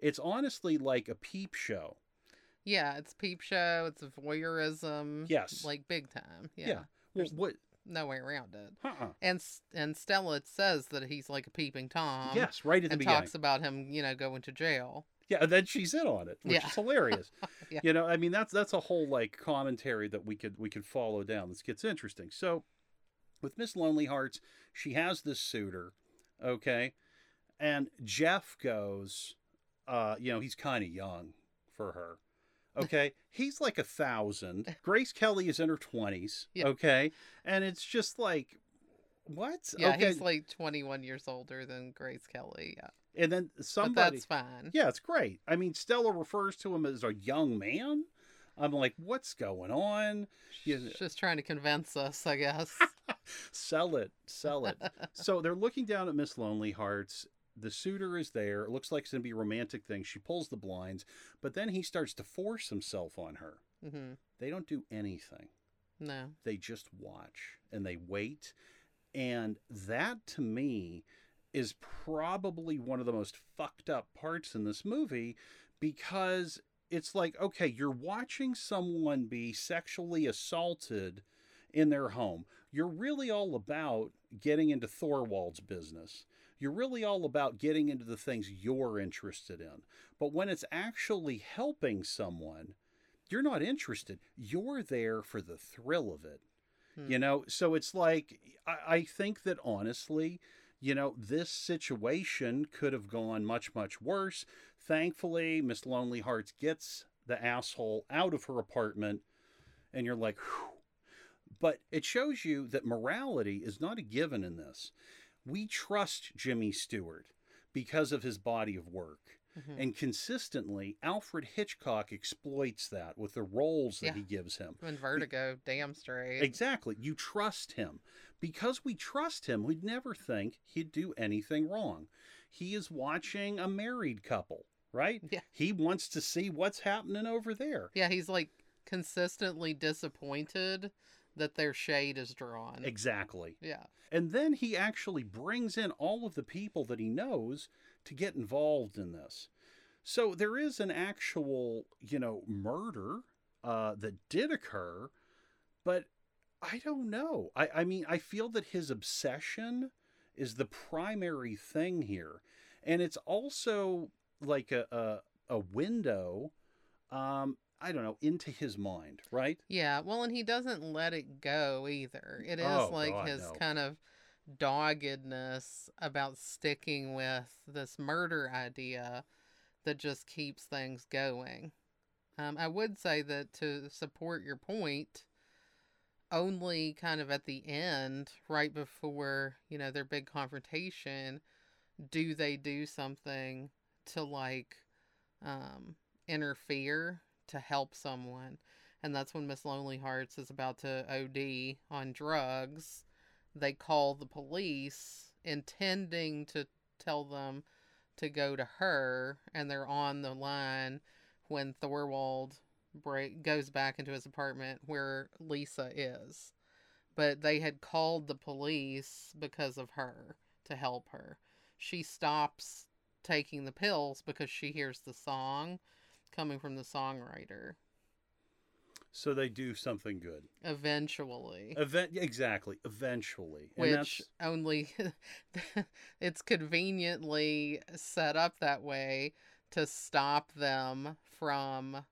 it's honestly like a peep show Yeah. It's peep show. It's voyeurism. Yes. Like big time. Yeah. Yeah. well what No way around it. uh-uh. And and Stella says that he's like a peeping tom. yes right at the and beginning talks about him, you know, going to jail. Yeah, and then she's in on it, which Yeah. is hilarious. Yeah. You know, I mean that's that's a whole like commentary that we could we could follow down. This gets interesting. So with Miss Lonely Hearts, she has this suitor, okay? And Jeff goes, uh, you know, he's kind of young for her. Okay, he's like a thousand. Grace Kelly is in her twenties. Yeah. Okay, and it's just like, what? Yeah, okay, he's like 21 years older than Grace Kelly. Yeah. and then But somebody. that's fine. Yeah, it's great. I mean, Stella refers to him as a young man. I'm like, what's going on? She's just trying to convince us, I guess. Sell it, sell it. so they're looking down at Miss Lonely Hearts. The suitor is there. It looks like it's going to be a romantic thing. She pulls the blinds, but then he starts to force himself on her. hmm They don't do anything. No. They just watch and they wait. And that to me is probably one of the most fucked up parts in this movie because it's like, okay, you're watching someone be sexually assaulted in their home. You're really all about getting into Thorwald's business. You're really all about getting into the things you're interested in. But when it's actually helping someone, you're not interested. You're there for the thrill of it. Hmm. You know, so it's like, I, I think that honestly, you know, this situation could have gone much, much worse. Thankfully, Miss Lonely Hearts gets the asshole out of her apartment, and you're like, Whew. but it shows you that morality is not a given in this. We trust Jimmy Stewart because of his body of work. Mhm. And consistently, Alfred Hitchcock exploits that with the roles that Yeah. he gives him. In Vertigo, damn straight. Exactly. You trust him. Because we trust him, we'd never think he'd do anything wrong. He is watching a married couple, right? Yeah. He wants to see what's happening over there. Yeah, he's like consistently disappointed that their shade is drawn. Exactly. yeah. And then he actually brings in all of the people that he knows to get involved in this. So there is an actual, you know, murder uh, that did occur, but I don't know. I, I mean, I feel that his obsession is the primary thing here. And it's also like a, a, a window, um, I don't know, into his mind, right? Yeah, well, and he doesn't let it go either. It is Oh, like God, his no. kind of doggedness about sticking with this murder idea that just keeps things going. Um, I would say that to support your point, only kind of at the end, right before, you know, their big confrontation, do they do something to like um interfere to help someone. And that's when Miss Lonely Hearts is about to OD on drugs. They call the police intending to tell them to go to her and they're on the line when Thorwald break goes back into his apartment where Lisa is. But they had called the police because of her to help her. She stops taking the pills because she hears the song coming from the songwriter. So they do something good. Eventually. Event exactly. Eventually. And Which only it's conveniently set up that way to stop them from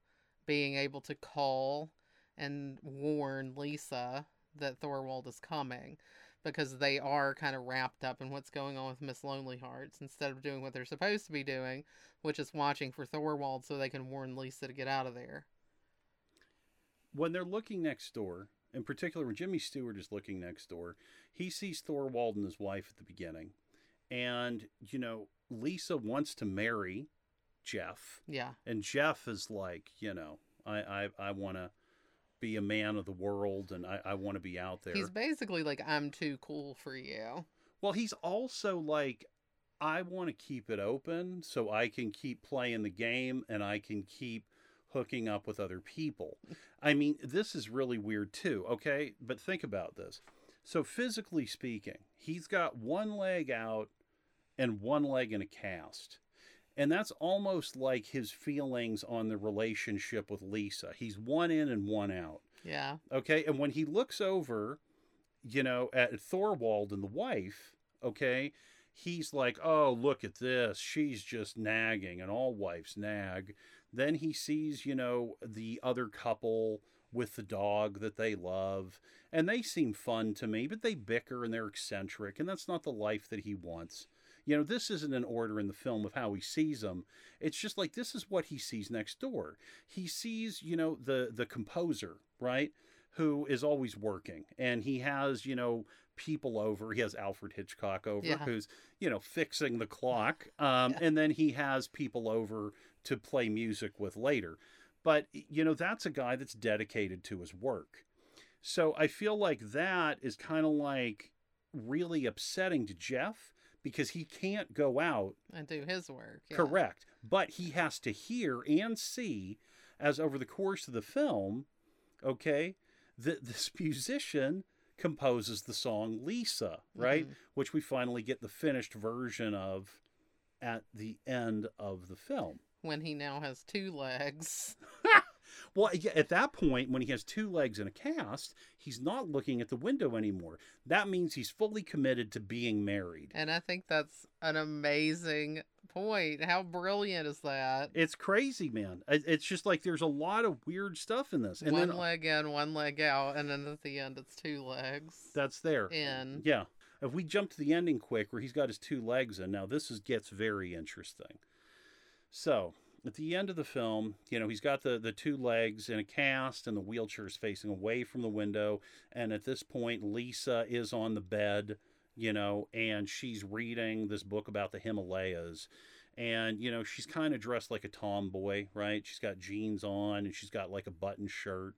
being able to call and warn Lisa that Thorwald is coming because they are kind of wrapped up in what's going on with Miss Lonely Hearts instead of doing what they're supposed to be doing, which is watching for Thorwald so they can warn Lisa to get out of there. When they're looking next door, in particular when Jimmy Stewart is looking next door, he sees Thorwald and his wife at the beginning. And, you know, Lisa wants to marry Jeff. Yeah. And Jeff is like, you know, I I, I want to be a man of the world and I, I want to be out there. He's basically like, I'm too cool for you. Well, he's also like, I want to keep it open so I can keep playing the game and I can keep hooking up with other people. I mean, this is really weird too, okay? But think about this. So, physically speaking, he's got one leg out and one leg in a cast. And that's almost like his feelings on the relationship with Lisa. He's one in and one out. Yeah. Okay. And when he looks over, you know, at Thorwald and the wife, okay, he's like, oh, look at this. She's just nagging, and all wives nag. Then he sees, you know, the other couple with the dog that they love, and they seem fun to me, but they bicker and they're eccentric, and that's not the life that he wants. You know, this isn't an order in the film of how he sees them. It's just like this is what he sees next door. He sees, you know, the the composer, right? Who is always working and he has, you know, people over. He has Alfred Hitchcock over yeah. who's, you know, fixing the clock. Um, yeah. and then he has people over to play music with later. But, you know, that's a guy that's dedicated to his work. So I feel like that is kind of like really upsetting to Jeff because he can't go out and do his work. Yeah. Correct. But he has to hear and see as over the course of the film, okay, that this musician composes the song Lisa, right? Mm-hmm. Which we finally get the finished version of at the end of the film. When he now has two legs. Well, at that point, when he has two legs in a cast, he's not looking at the window anymore. That means he's fully committed to being married. And I think that's an amazing point. How brilliant is that? It's crazy, man. It's just like there's a lot of weird stuff in this. And one then, leg in, one leg out, and then at the end, it's two legs. That's there. In. Yeah. If we jump to the ending quick, where he's got his two legs in, now this is gets very interesting. So at the end of the film, you know, he's got the, the two legs in a cast and the wheelchair is facing away from the window. And at this point, Lisa is on the bed, you know, and she's reading this book about the Himalayas. And, you know, she's kind of dressed like a tomboy, right? She's got jeans on and she's got like a button shirt.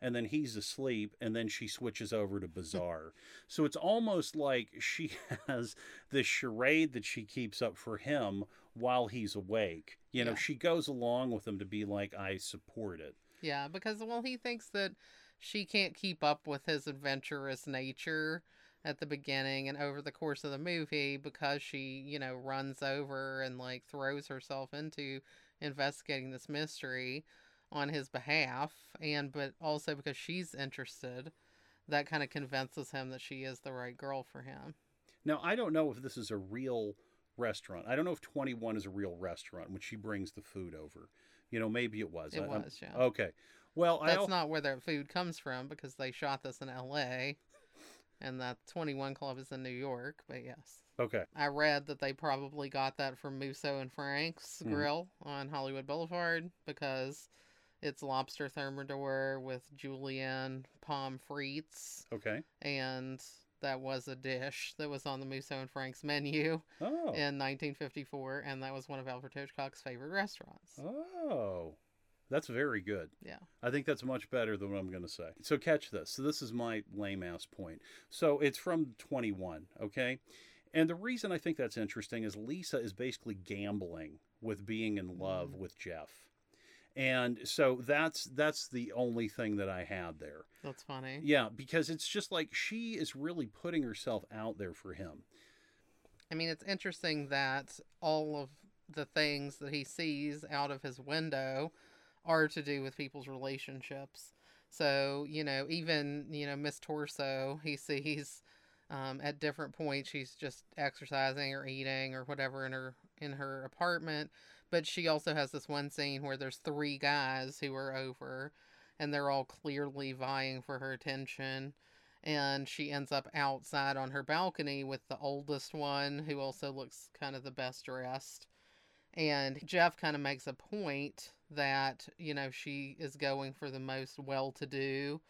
And then he's asleep, and then she switches over to Bazaar. so it's almost like she has this charade that she keeps up for him while he's awake. You know, yeah. she goes along with him to be like, I support it. Yeah, because, well, he thinks that she can't keep up with his adventurous nature at the beginning and over the course of the movie because she, you know, runs over and like throws herself into investigating this mystery on his behalf and but also because she's interested that kind of convinces him that she is the right girl for him. Now, I don't know if this is a real restaurant. I don't know if 21 is a real restaurant when she brings the food over. You know, maybe it was. It I, was, yeah. Okay. Well, that's I'll... not where their food comes from because they shot this in L.A. and that 21 Club is in New York. But yes. Okay. I read that they probably got that from Musso and Frank's mm-hmm. Grill on Hollywood Boulevard because it's lobster thermidor with julienne pommes frites Okay. and that was a dish that was on the Musso and Frank's menu Oh. in 1954, and that was one of Alfred Hitchcock's favorite restaurants. Oh, that's very good. Yeah. I think that's much better than what I'm going to say. So catch this. So this is my lame ass point. So it's from 21, okay? And the reason I think that's interesting is Lisa is basically gambling with being in love Mm. with Jeff. And so that's that's the only thing that I had there. That's funny. Yeah, because it's just like she is really putting herself out there for him. I mean, it's interesting that all of the things that he sees out of his window are to do with people's relationships. So, you know, even, you know, Miss Torso, he sees um, at different points she's just exercising or eating or whatever in her in her apartment. But she also has this one scene where there's three guys who are over and they're all clearly vying for her attention and she ends up outside on her balcony with the oldest one who also looks kind of the best dressed and jeff kind of makes a point that you know she is going for the most well-to-do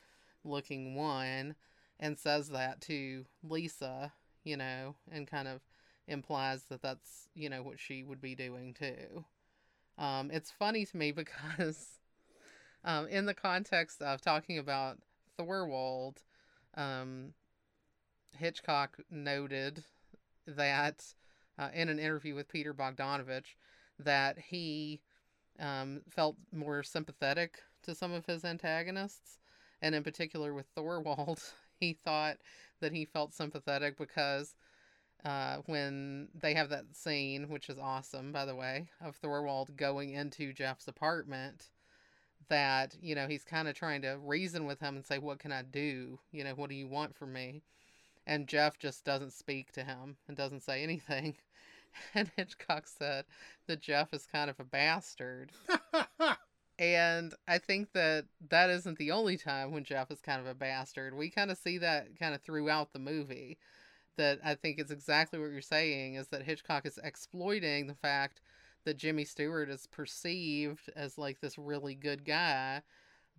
looking one and says that to lisa you know and kind of implies that that's you know what she would be doing too. Um, it's funny to me because um, in the context of talking about thorwald um, Hitchcock noted that uh, in an interview with Peter Bogdanovich that he um, felt more sympathetic to some of his antagonists, and in particular with Thorwald, he thought that he felt sympathetic because uh, when they have that scene, which is awesome, by the way, of Thorwald going into Jeff's apartment that you know he's kind of trying to reason with him and say what can i do? You know what do you want from me? And jeff just doesn't speak to him and doesn't say anything. And hitchcock said that jeff is kind of a bastard. And i think that that isn't the only time when jeff is kind of a bastard. We kind of see that kind of throughout the movie that i think is exactly what you're saying is that hitchcock is exploiting the fact that Jimmy Stewart is perceived as like this really good guy,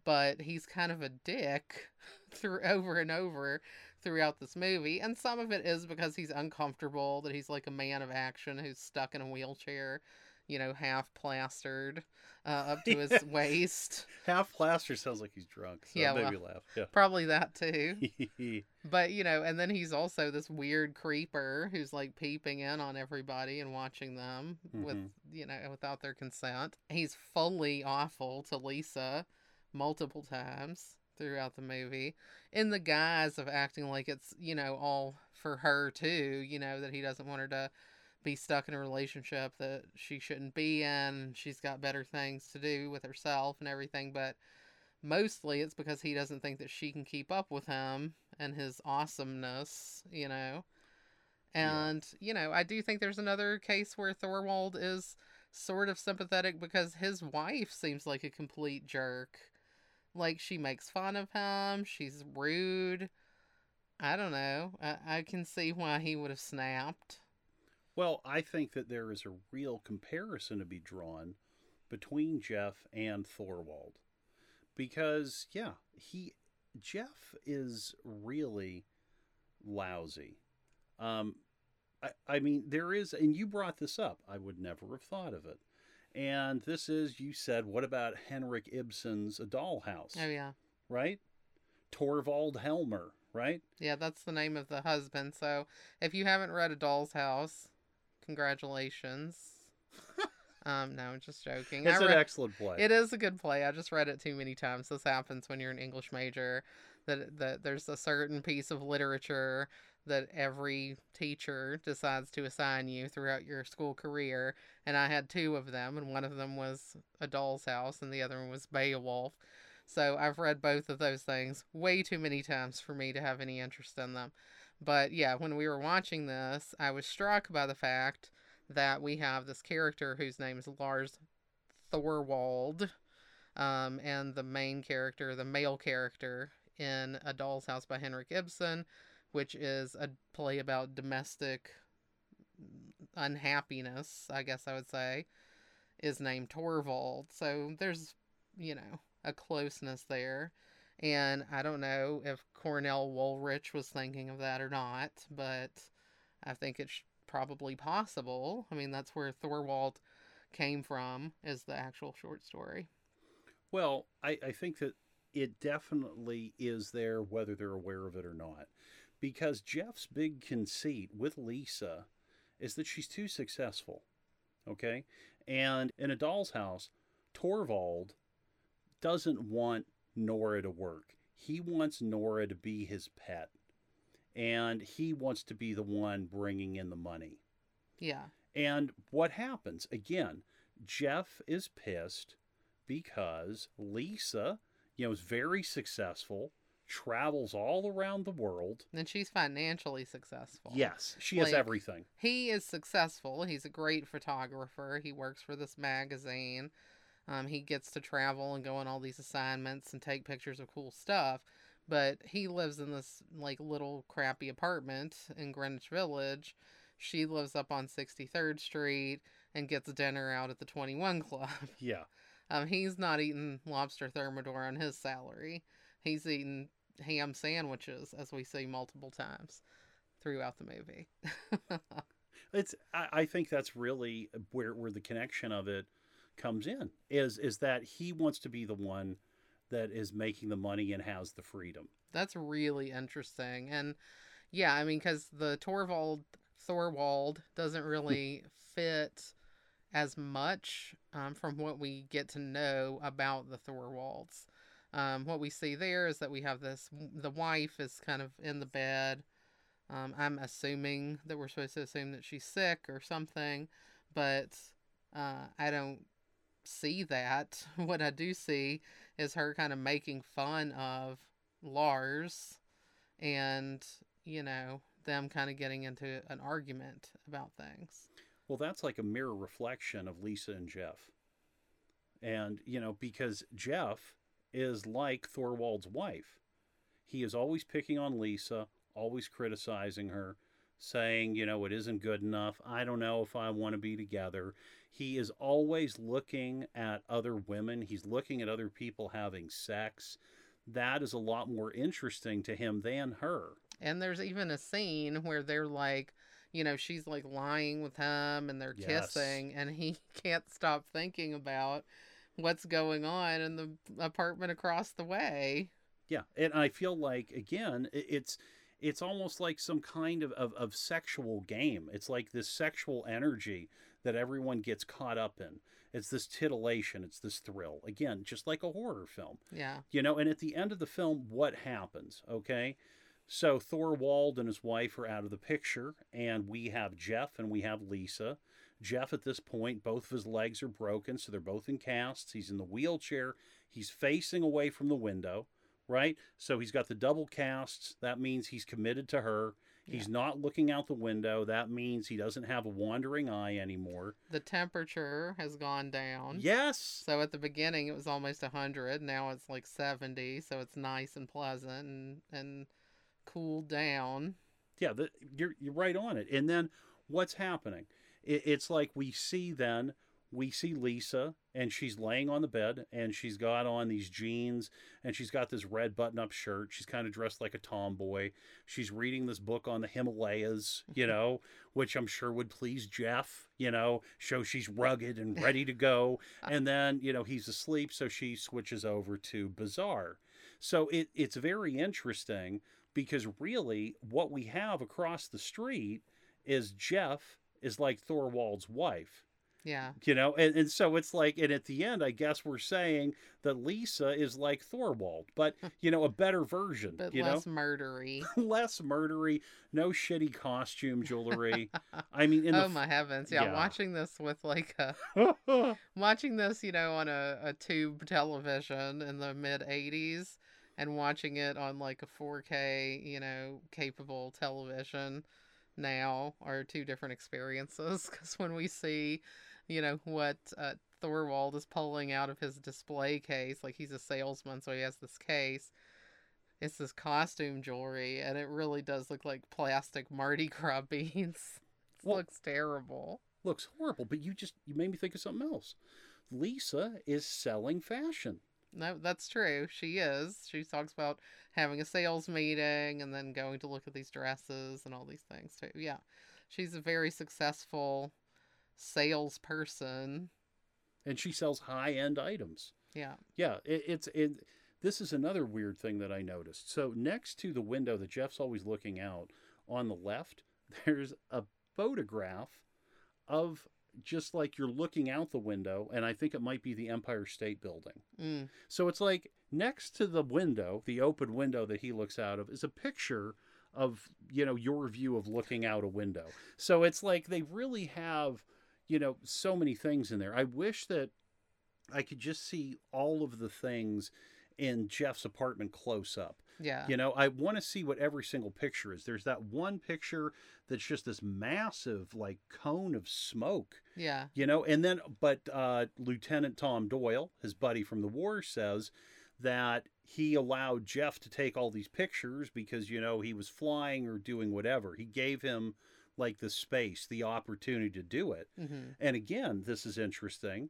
but he's kind of a dick through over and over throughout this movie. And some of it is because he's uncomfortable, that he's like a man of action who's stuck in a wheelchair, you know, half plastered uh, up to his waist. Half plaster sounds like he's drunk. So Yeah, well, laugh. Probably that too. But you know, and then he's also this weird creeper who's like peeping in on everybody and watching them with Mhm. you know without their consent. He's fully awful to Lisa multiple times throughout the movie in the guise of acting like it's you know all for her too. You know that he doesn't want her to be stuck in a relationship that she shouldn't be in. She's got better things to do with herself and everything, but mostly it's because he doesn't think that she can keep up with him and his awesomeness, you know. Yeah. And, you know, I do think there's another case where Thorwald is sort of sympathetic because his wife seems like a complete jerk. Like, she makes fun of him, she's rude. I don't know. I, I can see why he would have snapped. Well, I think that there is a real comparison to be drawn between Jeff and Thorwald. Because, yeah, he Jeff is really lousy. Um, I, I mean, there is, and you brought this up. I would never have thought of it. And this is, you said, what about Henrik Ibsen's A Dollhouse? Oh, yeah. Right? Torvald Helmer, right? Yeah, that's the name of the husband. So if you haven't read A Doll's House, congratulations. um, no, I'm just joking. It's I an excellent play. It is a good play. I just read it too many times. This happens when you're an English major. That that there's a certain piece of literature that every teacher decides to assign you throughout your school career. And I had two of them, and one of them was A Doll's House, and the other one was Beowulf. So I've read both of those things way too many times for me to have any interest in them. But yeah, when we were watching this, I was struck by the fact that we have this character whose name is Lars Thorwald, um, and the main character, the male character in A Doll's House by Henrik Ibsen, which is a play about domestic unhappiness, I guess I would say, is named Torvald. So there's you know, a closeness there. And I don't know if Cornell Woolrich was thinking of that or not, but I think it's probably possible. I mean, that's where Thorwald came from, is the actual short story. Well, I, I think that it definitely is there, whether they're aware of it or not. Because Jeff's big conceit with Lisa is that she's too successful. Okay? And in a doll's house, Torvald doesn't want Nora to work. He wants Nora to be his pet. And he wants to be the one bringing in the money. Yeah. And what happens? Again, Jeff is pissed because Lisa, you know, is very successful, travels all around the world. And she's financially successful. Yes, she has everything. He is successful. He's a great photographer. He works for this magazine. Um, he gets to travel and go on all these assignments and take pictures of cool stuff. But he lives in this like little crappy apartment in Greenwich Village. She lives up on 63rd Street and gets dinner out at the 21 Club. Yeah. Um, he's not eating lobster thermidor on his salary. He's eating ham sandwiches, as we see multiple times throughout the movie. It's I, I think that's really where where the connection of it comes in is is that he wants to be the one that is making the money and has the freedom. That's really interesting. And yeah, I mean, because the Torvald Thorwald doesn't really fit as much um, from what we get to know about the Thorwalds. Um, what we see there is that we have this the wife is kind of in the bed. Um, I'm assuming that we're supposed to assume that she's sick or something, but uh, I don't see that. What I do see is her kind of making fun of Lars and, you know, them kind of getting into an argument about things. Well, that's like a mirror reflection of Lisa and Jeff. And, you know, because Jeff is like Thorwald's wife. He is always picking on Lisa, always criticizing her, saying, you know, it isn't good enough. I don't know if I want to be together. He is always looking at other women, he's looking at other people having sex. That is a lot more interesting to him than her. And there's even a scene where they're like, you know, she's like lying with him and they're Yes. kissing, and he can't stop thinking about what's going on in the apartment across the way. Yeah, and I feel like again, it's it's almost like some kind of, of, of sexual game. It's like this sexual energy that everyone gets caught up in. It's this titillation, it's this thrill. Again, just like a horror film. Yeah. You know, and at the end of the film, what happens? Okay. So Thorwald and his wife are out of the picture, and we have Jeff and we have Lisa. Jeff, at this point, both of his legs are broken, so they're both in casts. He's in the wheelchair. He's facing away from the window, right? So he's got the double casts. That means he's committed to her. He's not looking out the window. That means he doesn't have a wandering eye anymore. The temperature has gone down. Yes. So at the beginning it was almost 100, now it's like 70, so it's nice and pleasant and and cooled down. Yeah, the, you're you're right on it. And then what's happening? It, it's like we see then we see Lisa and she's laying on the bed and she's got on these jeans and she's got this red button-up shirt. She's kind of dressed like a tomboy. She's reading this book on the Himalayas, you know, which I'm sure would please Jeff, you know, show she's rugged and ready to go. And then, you know, he's asleep, so she switches over to Bazaar. So it, it's very interesting because really what we have across the street is Jeff is like Thorwald's wife. Yeah. You know, and, and so it's like, and at the end, I guess we're saying that Lisa is like Thorwald, but you know, a better version. But you less know, murdery. less murdery, no shitty costume jewelry. I mean, in oh the my heavens. Yeah, yeah. watching this with like a f- oh. watching this, you know, on a, a tube television in the mid 80s and watching it on like a 4K, you know, capable television now are two different experiences because when we see, you know, what uh, Thorwald is pulling out of his display case, like he's a salesman, so he has this case. It's this costume jewelry, and it really does look like plastic Mardi Gras beads. It Well- looks terrible. looks horrible. But you just you made me think of something else. Lisa is selling fashion. No, that's true. She is. She talks about having a sales meeting and then going to look at these dresses and all these things too. Yeah. She's a very successful salesperson. And she sells high end items. Yeah. Yeah, it, it's it. This is another weird thing that I noticed. So next to the window that Jeff's always looking out on the left, there's a photograph of just like you're looking out the window, and I think it might be the Empire State Building. Mm. So it's like next to the window, the open window that he looks out of, is a picture of you know your view of looking out a window. So it's like they really have you know so many things in there. I wish that I could just see all of the things in Jeff's apartment close up. Yeah. You know, I want to see what every single picture is. There's that one picture that's just this massive like cone of smoke Yeah. you know and then but uh, lieutenant tom doyle his buddy from the war says that he allowed jeff to take all these pictures because you know he was flying or doing whatever he gave him like the space the opportunity to do it. Hmm and again this is interesting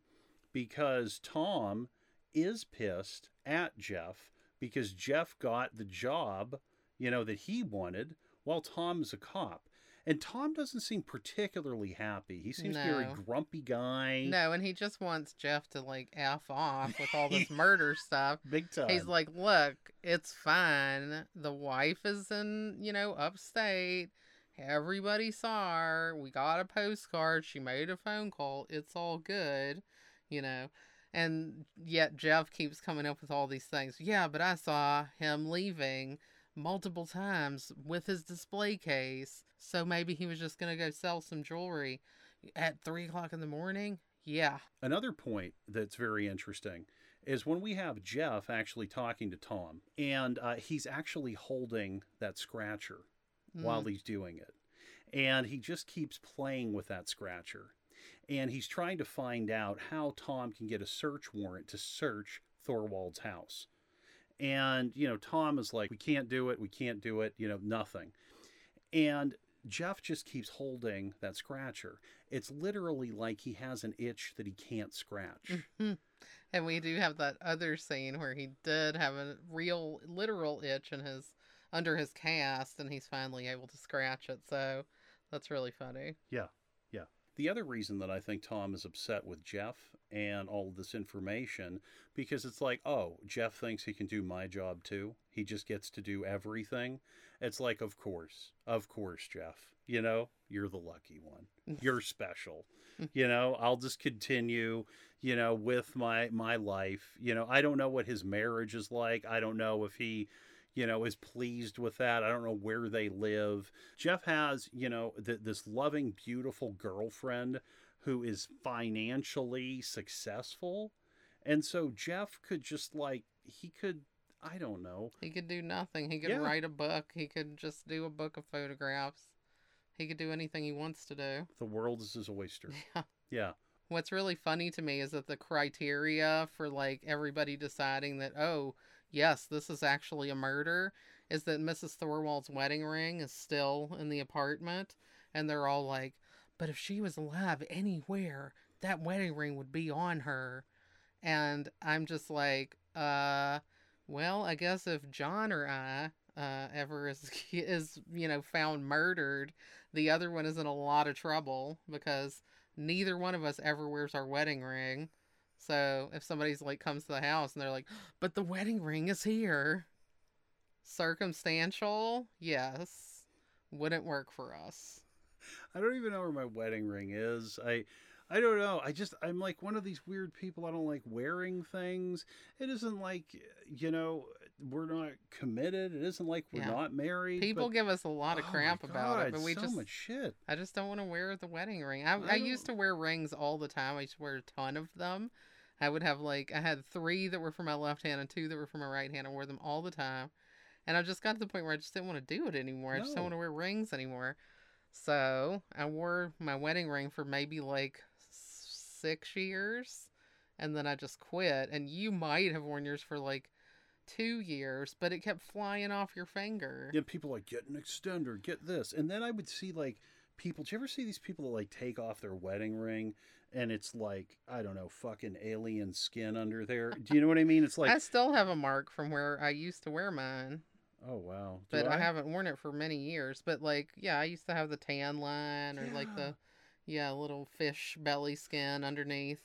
because tom is pissed at jeff because jeff got the job you know that he wanted while tom is a cop. And tom doesn't seem particularly happy. He seems to be a very grumpy guy. No, and he just wants Jeff to like F off with all this murder stuff. big time. He's like, look, it's fine. The wife is in, you know, upstate. Everybody saw her. We got a postcard. She made a phone call. It's all good, you know. And yet Jeff keeps coming up with all these things. Yeah, but I saw him leaving multiple times with his display case. So maybe he was just going to go sell some jewelry at three o'clock in the morning. Yeah. Another point that's very interesting is when we have Jeff actually talking to Tom, and uh, he's actually holding that scratcher while Mm. he's doing it. And he just keeps playing with that scratcher. And he's trying to find out how Tom can get a search warrant to search Thorwald's house. And, you know, Tom is like, we can't do it, we can't do it, you know, nothing. And Jeff just keeps holding that scratcher. It's literally like he has an itch that he can't scratch. Mhm. And we do have that other scene where he did have a real literal itch in his under his cast and he's finally able to scratch it. So that's really funny. Yeah, yeah. The other reason that I think Tom is upset with Jeff and all of this information because it's like, oh, Jeff thinks he can do my job too. He just gets to do everything. It's like, of course, of course, Jeff. You know, you're the lucky one. You're special. you know, I'll just continue, you know, with my my life. You know, I don't know what his marriage is like. I don't know if he you know, is pleased with that. I don't know where they live. Jeff has, you know, th- this loving, beautiful girlfriend who is financially successful. And so Jeff could just like, he could, I don't know. He could do nothing. He could Yeah. write a book. He could just do a book of photographs. He could do anything he wants to do. The world is his oyster. Yeah. Yeah. What's really funny to me is that the criteria for like everybody deciding that, oh, yes, this is actually a murder is that Mrs. Thorwald's wedding ring is still in the apartment. And they're all like, but if she was alive anywhere, that wedding ring would be on her. And I'm just like, uh, well, I guess if John or I uh, ever is, is, you know, found murdered, the other one is in a lot of trouble because neither one of us ever wears our wedding ring. So if somebody's like comes to the house and they're like, but the wedding ring is here. Circumstantial, yes, wouldn't work for us. I don't even know where my wedding ring is. I I don't know. I just I'm like one of these weird people. I don't like wearing things. It isn't like you know we're not committed. It isn't like we're Yeah. not married. People give us a lot of Oh crap about it, but we so just much shit. I just don't want to wear the wedding ring. I, I, I used to wear rings all the time. I used to wear a ton of them. I would have like I had three that were for my left hand and two that were for my right hand. I wore them all the time, and I just got to the point where I just didn't want to do it anymore. I just don't want to wear rings anymore. So I wore my wedding ring for maybe like six years, and then I just quit. And you might have worn yours for like two years, but it kept flying off your finger. Yeah, people like get an extender, get this, and then I would see like people. Do you ever see these people that like take off their wedding ring and it's like I don't know, fucking alien skin under there? Do you know what I mean? It's like I still have a mark from where I used to wear mine, oh wow, Do but I? haven't worn it for many years. But like, yeah, I used to have the tan line or like the yeah little fish belly skin underneath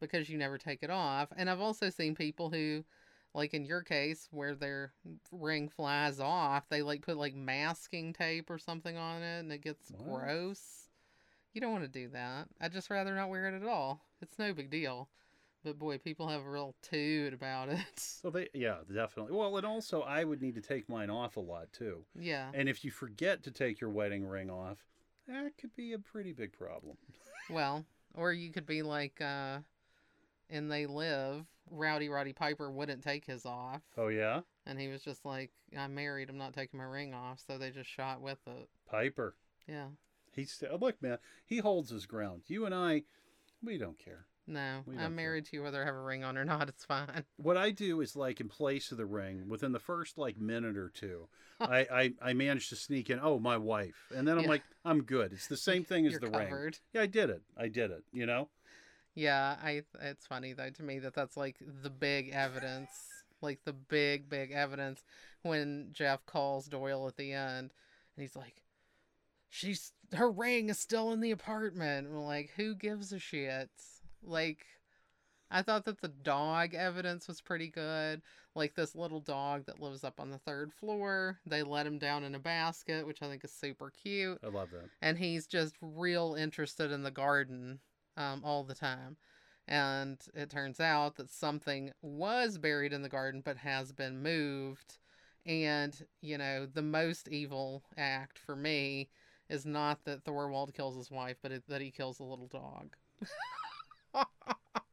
because you never take it off. And I've also seen people who, like in your case, where their ring flies off, they like put like masking tape or something on it, and it gets What? gross. You don't want to do that. I'd just rather not wear it at all. It's no big deal. But boy, people have a real toot about it. So they, yeah, definitely. Well, and also I would need to take mine off a lot too. yeah. And if you forget to take your wedding ring off, that could be a pretty big problem. Well, or you could be like, uh, and they live. Rowdy Roddy Piper wouldn't take his off, Oh yeah, and he was just like, "I'm married. I'm not taking my ring off." So they just shot with it. Piper. Yeah. He's still, uh, look, man. He holds his ground. You and I, we don't care. No, don't I'm care. married to you whether I have a ring on or not. It's fine. What I do is like in place of the ring, within the first like minute or two, I, I I manage to sneak in. Oh, my wife, and then I'm Yeah. like, I'm good. It's the same thing as You're the ring. Yeah, I did it. I did it. You know. Yeah, I. It's funny though to me that that's like the big evidence, like the big big evidence when Jeff calls Doyle at the end, and he's like, "She's her ring is still in the apartment." I'm like, who gives a shit? Like, I thought that the dog evidence was pretty good. Like this little dog that lives up on the third floor, they let him down in a basket, which I think is super cute I love that. and he's just real interested in the garden um, all the time. And it turns out that something was buried in the garden but has been moved. And, you know, the most evil act for me is not that Thorwald kills his wife, but it, that he kills a little dog.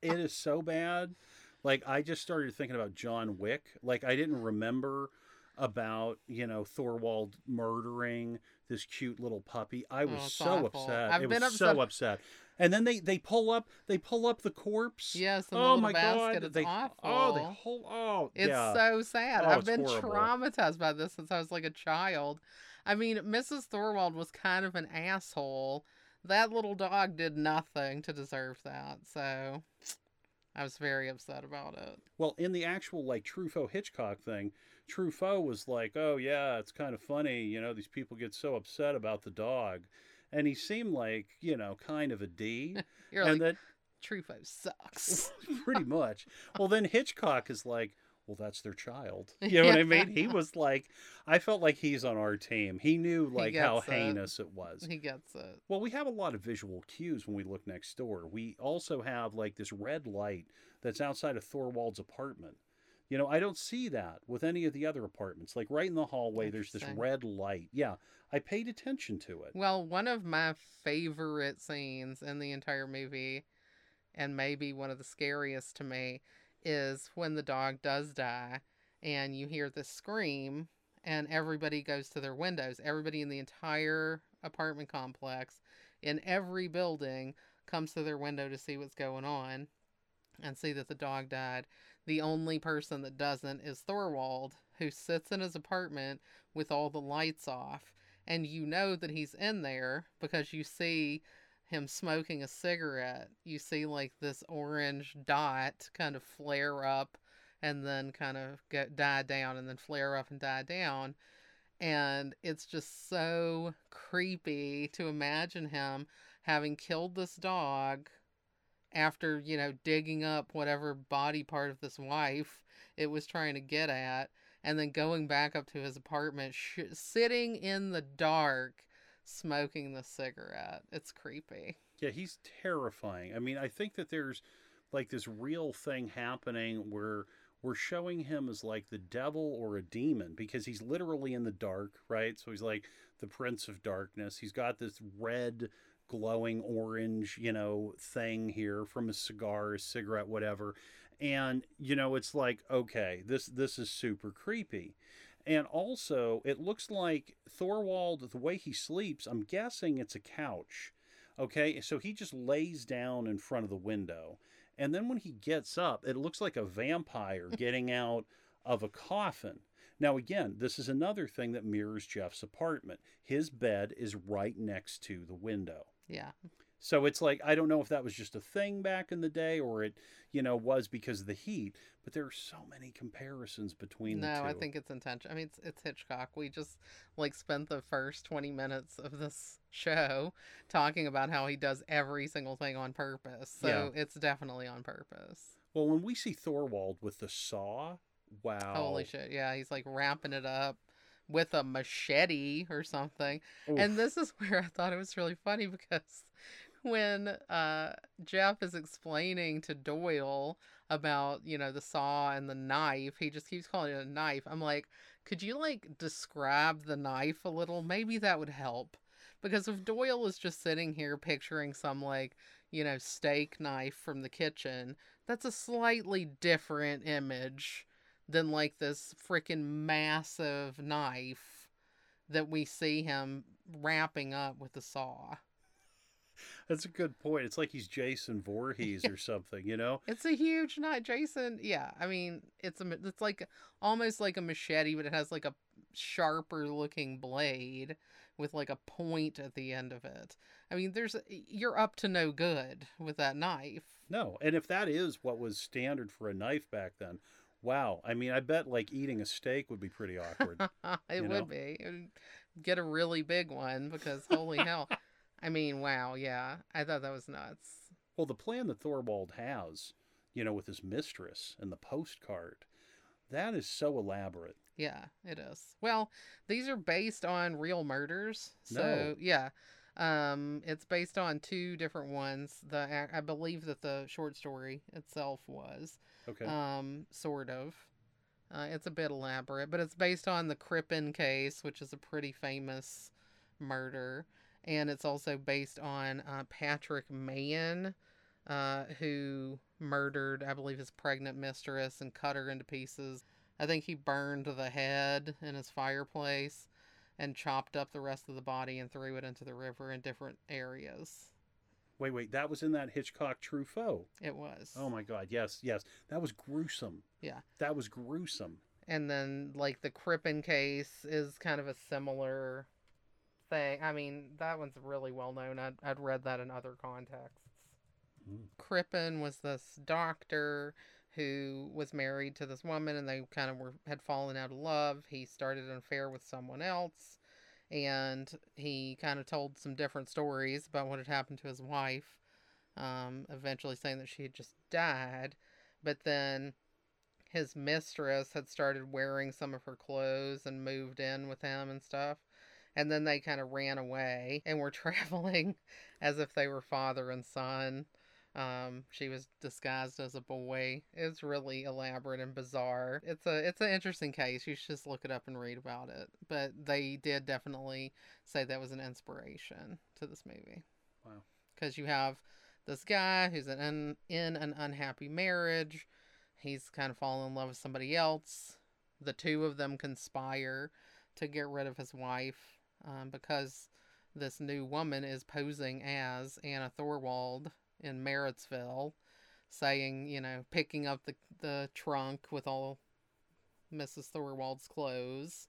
It is so bad. Like I just started thinking about John Wick. Like I didn't remember about you know Thorwald murdering this cute little puppy. I was Oh, so awful. upset. I've it been was so upset- upset. And then they they pull up they pull up the corpse. Yes, oh my basket. god! It's oh, they, awful. Oh, they hold. Oh, It's yeah. so sad. Oh, I've been horrible. traumatized by this since I was like a child. I mean, Mrs. Thorwald was kind of an asshole. That little dog did nothing to deserve that. So I was very upset about it. Well, in the actual like Truffaut Hitchcock thing, Truffaut was like, "Oh yeah, it's kind of funny, you know, these people get so upset about the dog," and he seemed like you know kind of a D, You're and like, then Truffaut sucks. pretty much. Well, then Hitchcock is like, "Well, that's their child." You know what I mean? He was like, I felt like he's on our team. He knew like how it. heinous it was. he gets it. Well, we have a lot of visual cues when we look next door. We also have like this red light that's outside of Thorwald's apartment. You know, I don't see that with any of the other apartments. Like right in the hallway, there's this red light. Yeah, I paid attention to it. Well, one of my favorite scenes in the entire movie, and maybe one of the scariest to me, is when the dog does die and you hear the scream, and everybody goes to their windows. Everybody in the entire apartment complex, in every building, comes to their window to see what's going on and see that the dog died. The only person that doesn't is Thorwald, who sits in his apartment with all the lights off and you know that he's in there because you see him smoking a cigarette. You see like this orange dot kind of flare up and then kind of die down and then flare up and die down. And it's just so creepy to imagine him having killed this dog after, you know, digging up whatever body part of this wife it was trying to get at and then going back up to his apartment, sh- sitting in the dark, smoking the cigarette. It's creepy. Yeah, he's terrifying. I mean, I think that there's like this real thing happening where we're showing him as like the devil or a demon because he's literally in the dark, right? So he's like the prince of darkness. He's got this red glowing orange, you know, thing here from a cigar, his cigarette, whatever. And you know, it's like, okay, this this is super creepy. And also, it looks like Thorwald, the way he sleeps, I'm guessing it's a couch. Okay, so he just lays down in front of the window. And then when he gets up, it looks like a vampire getting out of a coffin. Now, again, this is another thing that mirrors Jeff's apartment. His bed is right next to the window. Yeah. So it's like I don't know if that was just a thing back in the day or it, you know, was because of the heat. But there are so many comparisons between no, the two. I think it's intentional. I mean, it's, it's Hitchcock. We just like spent the first 20 minutes of this show talking about how he does every single thing on purpose. So Yeah. it's definitely on purpose. Well, when we see Thorwald with the saw, wow, Holy shit. Yeah, he's like wrapping it up with a machete or something. Oof. And this is where I thought it was really funny because when uh, Jeff is explaining to Doyle about, you know, the saw and the knife, he just keeps calling it a knife. I'm like, could you like describe the knife a little? Maybe that would help. Because if Doyle is just sitting here picturing some like, you know, steak knife from the kitchen, that's a slightly different image than like this freaking massive knife that we see him wrapping up with the saw. That's a good point. It's like he's Jason Voorhees or something, you know? It's a huge knife, Jason. Yeah, I mean, it's a it's like almost like a machete, but it has like a sharper looking blade with like a point at the end of it. I mean, there's you're up to no good with that knife. No. And if that is what was standard for a knife back then, wow. I mean, I bet like eating a steak would be pretty awkward. it would know? be. It would get a really big one because holy hell. I mean, wow, yeah. I thought that was nuts. well, the plan that Thorwald has, you know, with his mistress and the postcard, that is so elaborate. Yeah, it is. Well, these are based on real murders. So, No. yeah. Um it's based on two different ones. The I believe that the short story itself was Okay. um sort of. Uh, it's a bit elaborate, but it's based on the Crippen case, which is a pretty famous murder, and it's also based on uh, Patrick Mahon, uh, who murdered, I believe, his pregnant mistress and cut her into pieces. I think he burned the head in his fireplace and chopped up the rest of the body and threw it into the river in different areas. wait, wait. That was in that Hitchcock Truffaut. It was. Oh my God. Yes, yes. That was gruesome. Yeah. That was gruesome. and then like the Crippen case is kind of a similar thing. I mean, that one's really well known. I'd, I'd read that in other contexts. Mm. Crippen was this doctor who was married to this woman, and they kind of were had fallen out of love. He started an affair with someone else, and he kind of told some different stories about what had happened to his wife. Um, eventually, saying that she had just died, but then his mistress had started wearing some of her clothes and moved in with him and stuff. And then they kind of ran away and were traveling as if they were father and son. Um, she was disguised as a boy. It's really elaborate and bizarre. It's a it's an interesting case. You should just look it up and read about it. But they did definitely say that was an inspiration to this movie. Wow. Because you have this guy who's in, an in an unhappy marriage. He's kind of fallen in love with somebody else. The two of them conspire to get rid of his wife um, because this new woman is posing as Anna Thorwald in Merritsville, saying, you know, picking up the, the trunk with all Mrs. Thorwald's clothes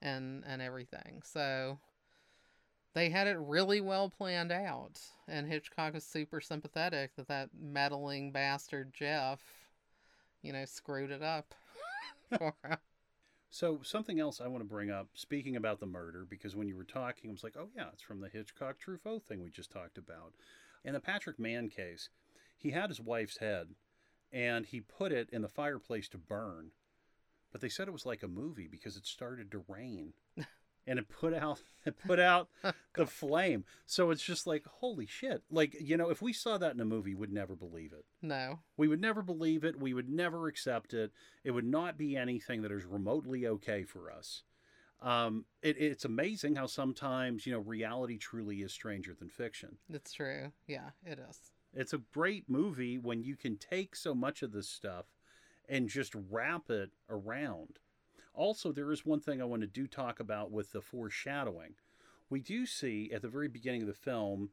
and, and everything. So they had it really well planned out. And Hitchcock was super sympathetic that that meddling bastard Jeff, you know, screwed it up for him. So something else I want to bring up, speaking about the murder, because when you were talking, I was like, oh yeah, it's from the Hitchcock Truffaut thing we just talked about. In the Patrick Mahon case, he had his wife's head, and he put it in the fireplace to burn. But they said it was like a movie because it started to rain, and it put out it put out the flame. So it's just like holy shit! Like you know, if we saw that in a movie, we'd never believe it. No. We would never believe it. We would never accept it. It would not be anything that is remotely okay for us. Um, it, it's amazing how sometimes, you know, reality truly is stranger than fiction. It's true. Yeah, it is. It's a great movie when you can take so much of this stuff and just wrap it around. Also, there is one thing I want to do talk about with the foreshadowing. We do see at the very beginning of the film,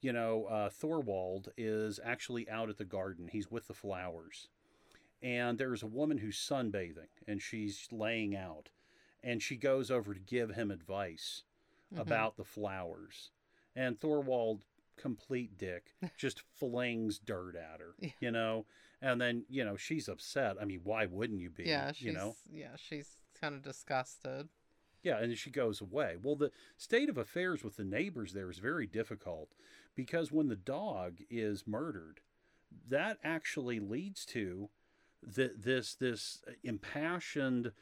you know, uh, Thorwald is actually out at the garden. He's with the flowers. And there's a woman who's sunbathing and she's laying out. and she goes over to give him advice Mhm. about the flowers. And Thorwald, complete dick, just flings dirt at her, Yeah. you know? And then, you know, she's upset. I mean, why wouldn't you be? yeah, she's you know? yeah, she's kind of disgusted. Yeah, and she goes away. Well, the state of affairs with the neighbors there is very difficult because when the dog is murdered, that actually leads to the, this this impassioned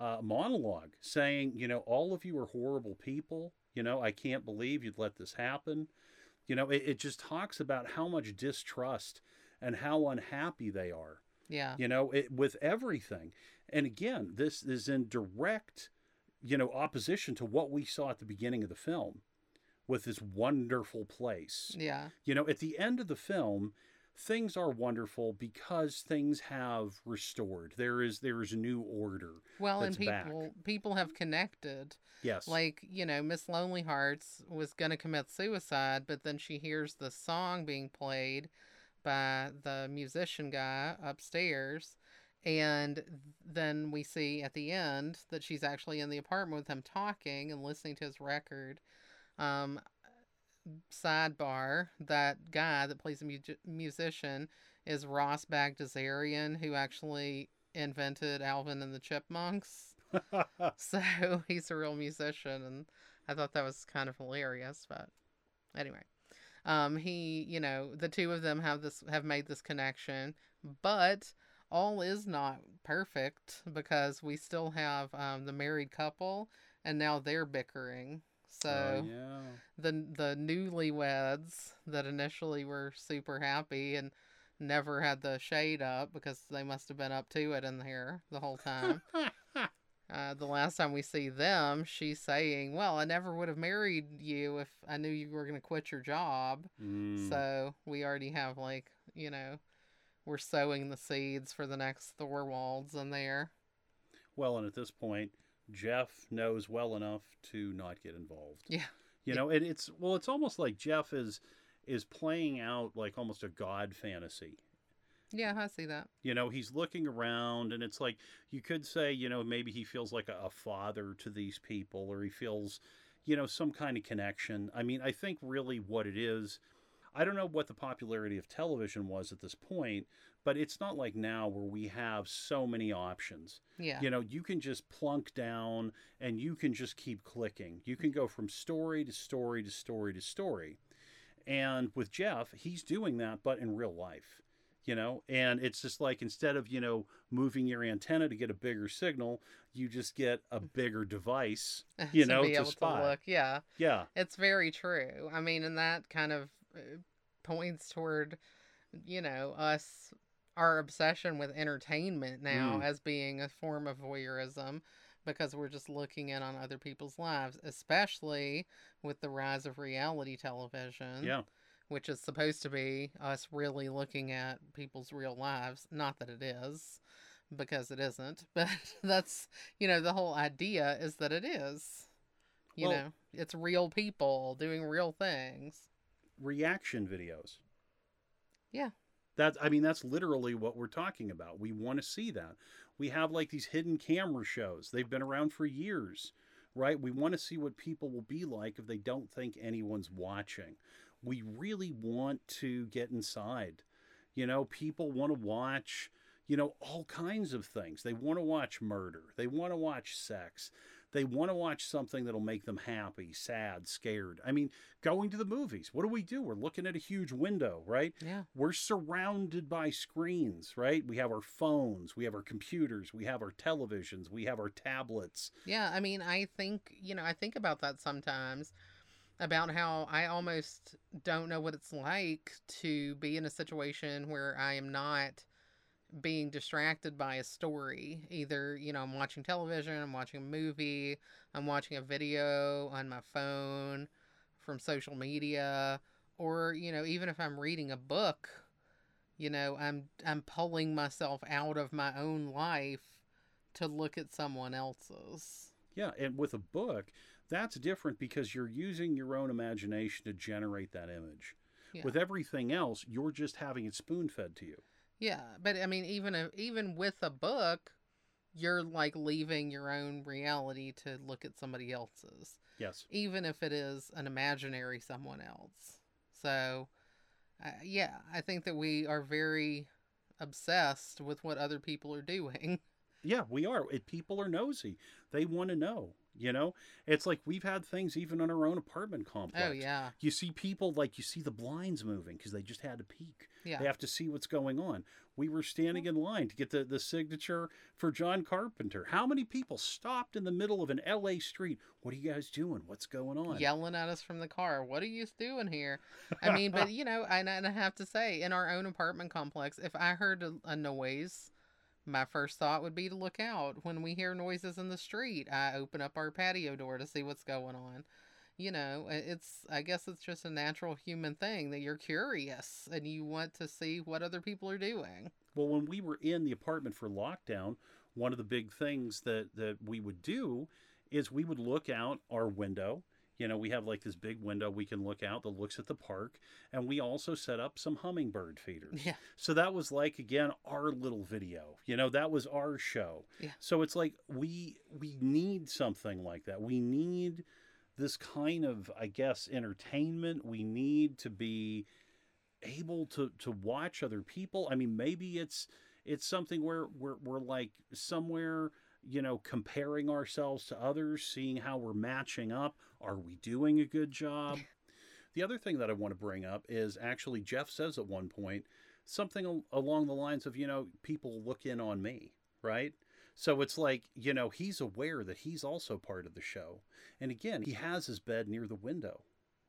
uh, monologue saying, you know, all of you are horrible people. You know, I can't believe you'd let this happen. You know, it, it just talks about how much distrust and how unhappy they are Yeah. you know it, with everything and again this is in direct you know opposition to what we saw at the beginning of the film with this wonderful place Yeah. you know at the end of the film things are wonderful because things have restored there is there is a new order Well, and that's back. people people have connected. yes Like, you know, Miss Lonely Hearts was going to commit suicide, but then she hears the song being played by the musician guy upstairs. And then we see at the end that she's actually in the apartment with him talking and listening to his record. Um, sidebar that guy that plays a mu- musician is Ross Bagdasarian, who actually invented Alvin and the Chipmunks. So he's a real musician, and I thought that was kind of hilarious. But anyway, um, he, you know, the two of them have this have made this connection, but all is not perfect because we still have um, the married couple, and now they're bickering. So Oh, yeah the the newlyweds that initially were super happy and never had the shade up because they must have been up to it in there the whole time. Uh, the last time we see them, she's saying, "Well, I never would have married you if I knew you were going to quit your job." Mm. So we already have like you know, we're sowing the seeds for the next Thorwalds in there. well and at this point jeff knows well enough to not get involved Yeah. you know and it's well it's almost like jeff is is playing out like almost a god fantasy Yeah, I see that. you know he's looking around and it's like you could say you know maybe he feels like a, a father to these people or he feels you know some kind of connection. I mean i think really what it is i don't know what the popularity of television was at this point but it's not like now where we have so many options. Yeah. you know you can just plunk down and you can just keep clicking. You can go from story to story to story to story. And with jeff he's doing that but in real life you know and it's just like instead of you know moving your antenna to get a bigger signal you just get a bigger device you know, be to spy. to look. Yeah. yeah It's very true. I mean, and that kind of uh, points toward, you know, us, our obsession with entertainment now Mm. as being a form of voyeurism because we're just looking in on other people's lives, especially with the rise of reality television. yeah Which is supposed to be us really looking at people's real lives. Not that it is, because it isn't. But that's, you know, the whole idea is that it is. You Well- know, it's real people doing real things. reaction videos Yeah. That's I mean that's literally what we're talking about. We want to see that. We have like these hidden camera shows. They've been around for years, right? We want to see what people will be like if they don't think anyone's watching. We really want to get inside. You know, people want to watch, you know, all kinds of things. They want to watch murder. They want to watch sex. They want to watch something that'll make them happy, sad, scared. I mean, going to the movies. What do we do? We're looking at a huge window, right? Yeah. we're surrounded by screens, right? We have our phones, we have our computers, we have our televisions, we have our tablets. Yeah. I mean, I think, you know, I think about that sometimes about how I almost don't know what it's like to be in a situation where I am not being distracted by a story. Either, you know, I'm watching television, I'm watching a movie, I'm watching a video on my phone from social media, or, you know, even if I'm reading a book, you know, I'm I'm pulling myself out of my own life to look at someone else's. Yeah, and with a book, that's different because you're using your own imagination to generate that image. Yeah. With everything else, you're just having it spoon fed to you. Yeah, but I mean, even if, even with a book, you're like leaving your own reality to look at somebody else's, Yes. even if it is an imaginary someone else. So, uh, yeah, I think that we are very obsessed with what other people are doing. Yeah, we are. It, people are nosy. They want to know. You know, it's like we've had things even in our own apartment oh, complex. Oh yeah, You see people like you see the blinds moving because they just had to peek. yeah. They have to see what's going on. We were standing in line to get the, the signature for John Carpenter. How many people stopped in the middle of an LA street? What are you guys doing? What's going on? yelling at us from the car. What are you doing here? I mean, but you know, and, and I have to say, in our own apartment complex, if I heard a, a noise, my first thought would be to look out. When we hear noises in the street, I open up our patio door to see what's going on. You know, it's I guess it's just a natural human thing that you're curious and you want to see what other people are doing. Well, when we were in the apartment for lockdown, one of the big things that that we would do is we would look out our window. You know, we have like this big window we can look out that looks at the park, and we also set up some hummingbird feeders. Yeah. So that was like again our little video. You know, that was our show. Yeah. So it's like we we need something like that. We need this kind of I guess entertainment. We need to be able to to watch other people. I mean, maybe it's it's something where we're we're like somewhere you know comparing ourselves to others, seeing how we're matching up. Are we doing a good job? the other thing that I want to bring up is actually Jeff says at one point something al- along the lines of you know people look in on me, right? So it's like, you know, he's aware that he's also part of the show. And again, he has his bed near the window,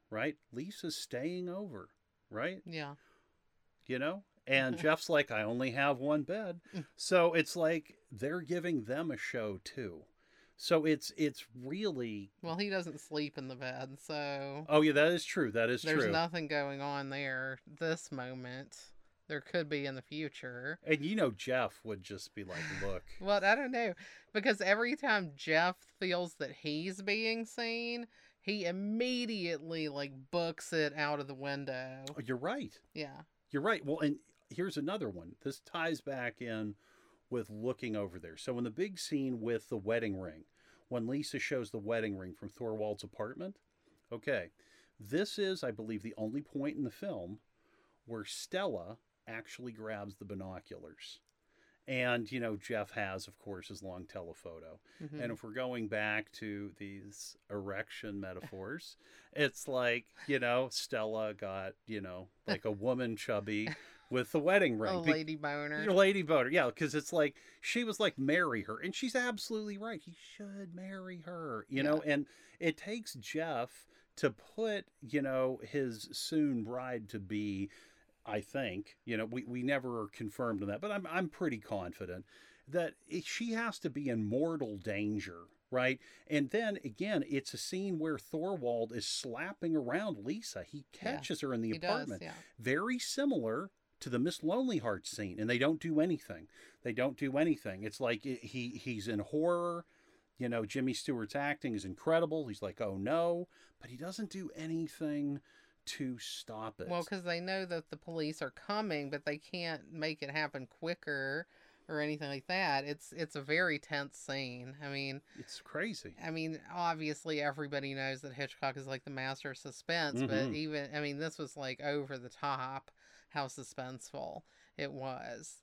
right? Lisa's staying over, right? Yeah. you know and mm-hmm. jeff's like i only have one bed mm. so it's like they're giving them a show too so it's it's really Well, he doesn't sleep in the bed, so oh yeah that is true that is true. there's true nothing going on there this moment. There could be in the future. and you know jeff would just be like look Well, I don't know. Because every time Jeff feels that he's being seen, he immediately like books it out of the window. oh, you're right Yeah. you're right well and here's another one. This ties back in with looking over there. So in the big scene with the wedding ring when lisa shows the wedding ring from thorwald's apartment okay this is i believe the only point in the film where stella actually grabs the binoculars. And you know jeff has of course his long telephoto. Mhm. and if we're going back to these erection metaphors, it's like, you know, Stella got, you know, like a woman chubby with the wedding ring. Oh, Be- Lady Boner. Your lady boner. Yeah, because it's like she was like, marry her. And she's absolutely right. He should marry her, you know? And it takes Jeff to put, you know, his soon bride to be, I think, you know, we, we never are confirmed on that, but I'm, I'm pretty confident that she has to be in mortal danger. Right. And then again, it's a scene where Thorwald is slapping around Lisa. He Yeah, catches her in the he does, apartment yeah. very similar to the Miss Lonely Hearts scene, and they don't do anything. They don't do anything. It's like he he's in horror. You know, Jimmy Stewart's acting is incredible. He's like, oh no, but he doesn't do anything to stop it. Well, because they know that the police are coming, but they can't make it happen quicker or anything like that. It's it's a very tense scene. I mean, it's crazy. I mean, obviously everybody knows that Hitchcock is like the master of suspense, but Mhm. even I mean, this was like over the top how suspenseful it was.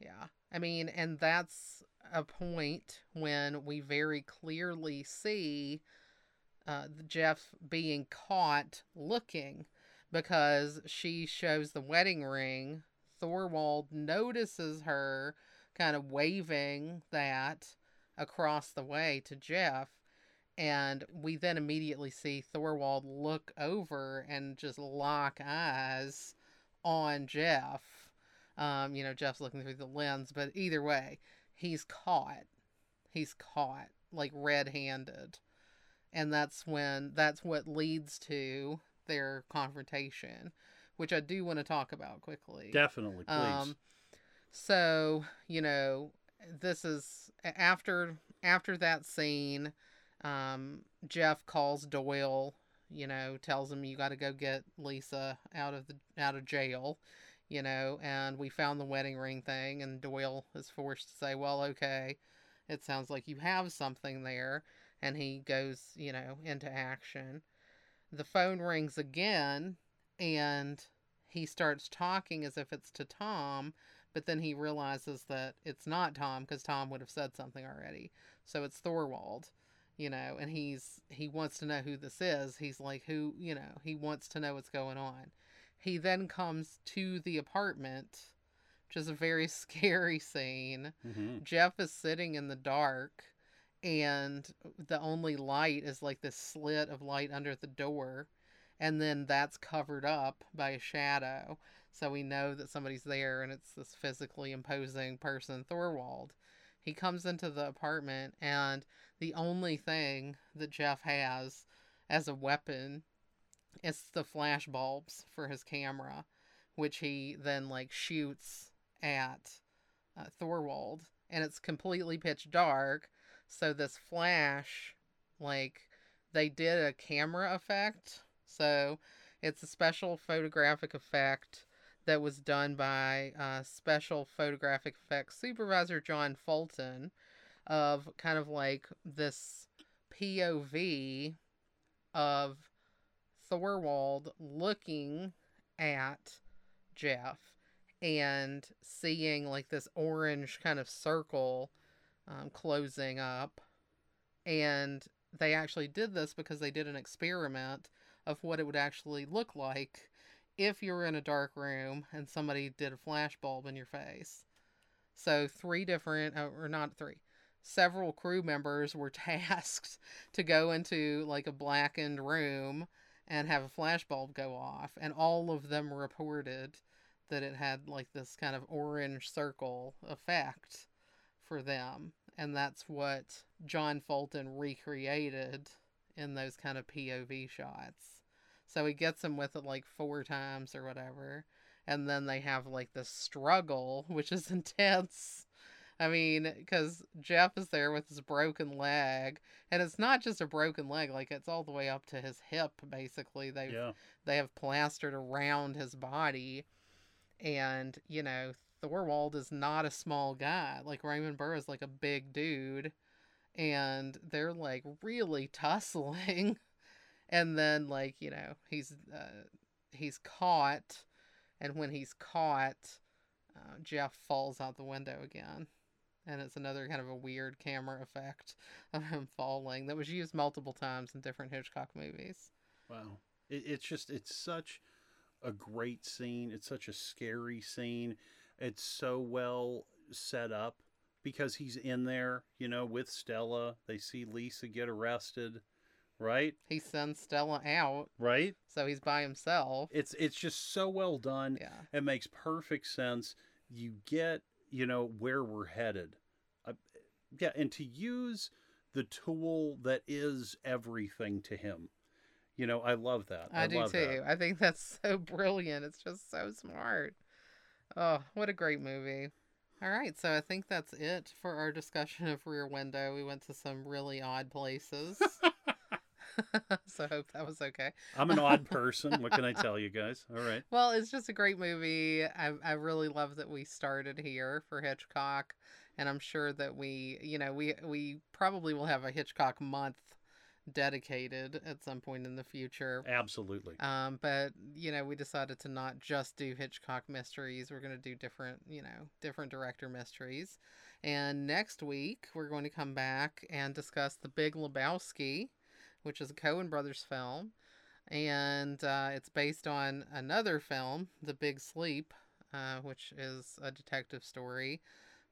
Yeah. I mean, and that's a point when we very clearly see uh, Jeff being caught looking because she shows the wedding ring. Thorwald notices her kind of waving that across the way to Jeff. And we then immediately see Thorwald look over and just lock eyes on Jeff. Um, you know, Jeff's looking through the lens, but either way, he's caught. He's caught, like red handed. And that's when, that's what leads to their confrontation, which I do want to talk about quickly. Definitely, please. Um, so you know, this is after after that scene. Um, Jeff calls Doyle. You know, tells him you got to go get Lisa out of the out of jail. You know, and we found the wedding ring thing, and Doyle is forced to say, "Well, okay." it sounds like you have something there. And he goes, you know, into action. The phone rings again, and he starts talking as if it's to Tom, but then he realizes that it's not Tom because Tom would have said something already. So it's Thorwald, you know, and he's he wants to know who this is. He's like, who, you know, he wants to know what's going on. He then comes to the apartment, which is a very scary scene. hmm Jeff is sitting in the dark, and the only light is like this slit of light under the door, and then that's covered up by a shadow. So we know that somebody's there, and it's this physically imposing person, Thorwald. He comes into the apartment, and the only thing that Jeff has as a weapon is the flash bulbs for his camera, which he then like shoots at uh, Thorwald, and it's completely pitch dark. So this flash, like they did a camera effect. So it's a special photographic effect that was done by uh, special photographic effects supervisor John Fulton of kind of like this POV of Thorwald looking at Jeff and seeing like this orange kind of circle um, closing up. And they actually did this because they did an experiment of what it would actually look like if you were in a dark room and somebody did a flash bulb in your face. So, three different, uh, or not three, several crew members were tasked to go into like a blackened room and have a flashbulb go off. And all of them reported that it had like this kind of orange circle effect for them. And that's what John Fulton recreated in those kind of POV shots. So he gets them with it like four times or whatever. And then they have like this struggle, which is intense. I mean, because Jeff is there with his broken leg, and it's not just a broken leg; like it's all the way up to his hip. Basically, they Yeah. they have plastered around his body, and you know Thorwald is not a small guy. Like Raymond Burr is like a big dude, and they're like really tussling, and then like you know he's uh, he's caught, and when he's caught, uh, Jeff falls out the window again. And it's another kind of a weird camera effect of him falling that was used multiple times in different Hitchcock movies. Wow. It, it's just, it's such a great scene. It's such a scary scene. It's so well set up because he's in there, you know, with Stella. They see Lisa get arrested, right? He sends Stella out, Right? so he's by himself. It's it's just so well done. Yeah. It makes perfect sense. You get, you know, where we're headed. Uh, yeah, and to use the tool that is everything to him. You know, I love that. I, do love too. that. I think that's so brilliant. It's just so smart. Oh, what a great movie. All right, so I think that's it for our discussion of Rear Window. We went to some really odd places. so I hope that was okay. I'm an odd person. What can I tell you guys? All right. Well, it's just a great movie. I, I really love that we started here for Hitchcock, and I'm sure that we, you know, we we probably will have a Hitchcock month dedicated at some point in the future. Absolutely. Um, but you know, we decided to not just do Hitchcock mysteries. We're going to do different, you know, different director mysteries. And next week, we're going to come back and discuss The Big Lebowski, which is a Coen Brothers film, and uh, it's based on another film, The Big Sleep, uh, which is a detective story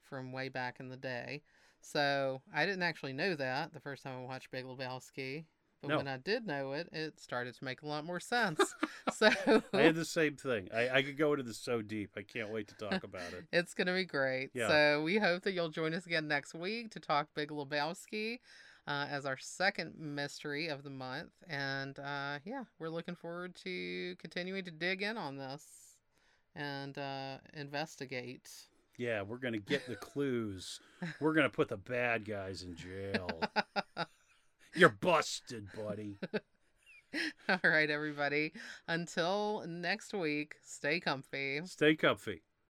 from way back in the day. So I didn't actually know that the first time I watched Big Lebowski. But No. when I did know it, it started to make a lot more sense. so I had the same thing. I, I could go into this so deep. I can't wait to talk about it. it's going to be great. Yeah. So we hope that you'll join us again next week to talk Big Lebowski uh, as our second mystery of the month. And uh, yeah, we're looking forward to continuing to dig in on this and uh, investigate. Yeah, we're going to get the clues. We're going to put the bad guys in jail. You're busted, buddy. All right, everybody. Until next week, stay comfy. Stay comfy.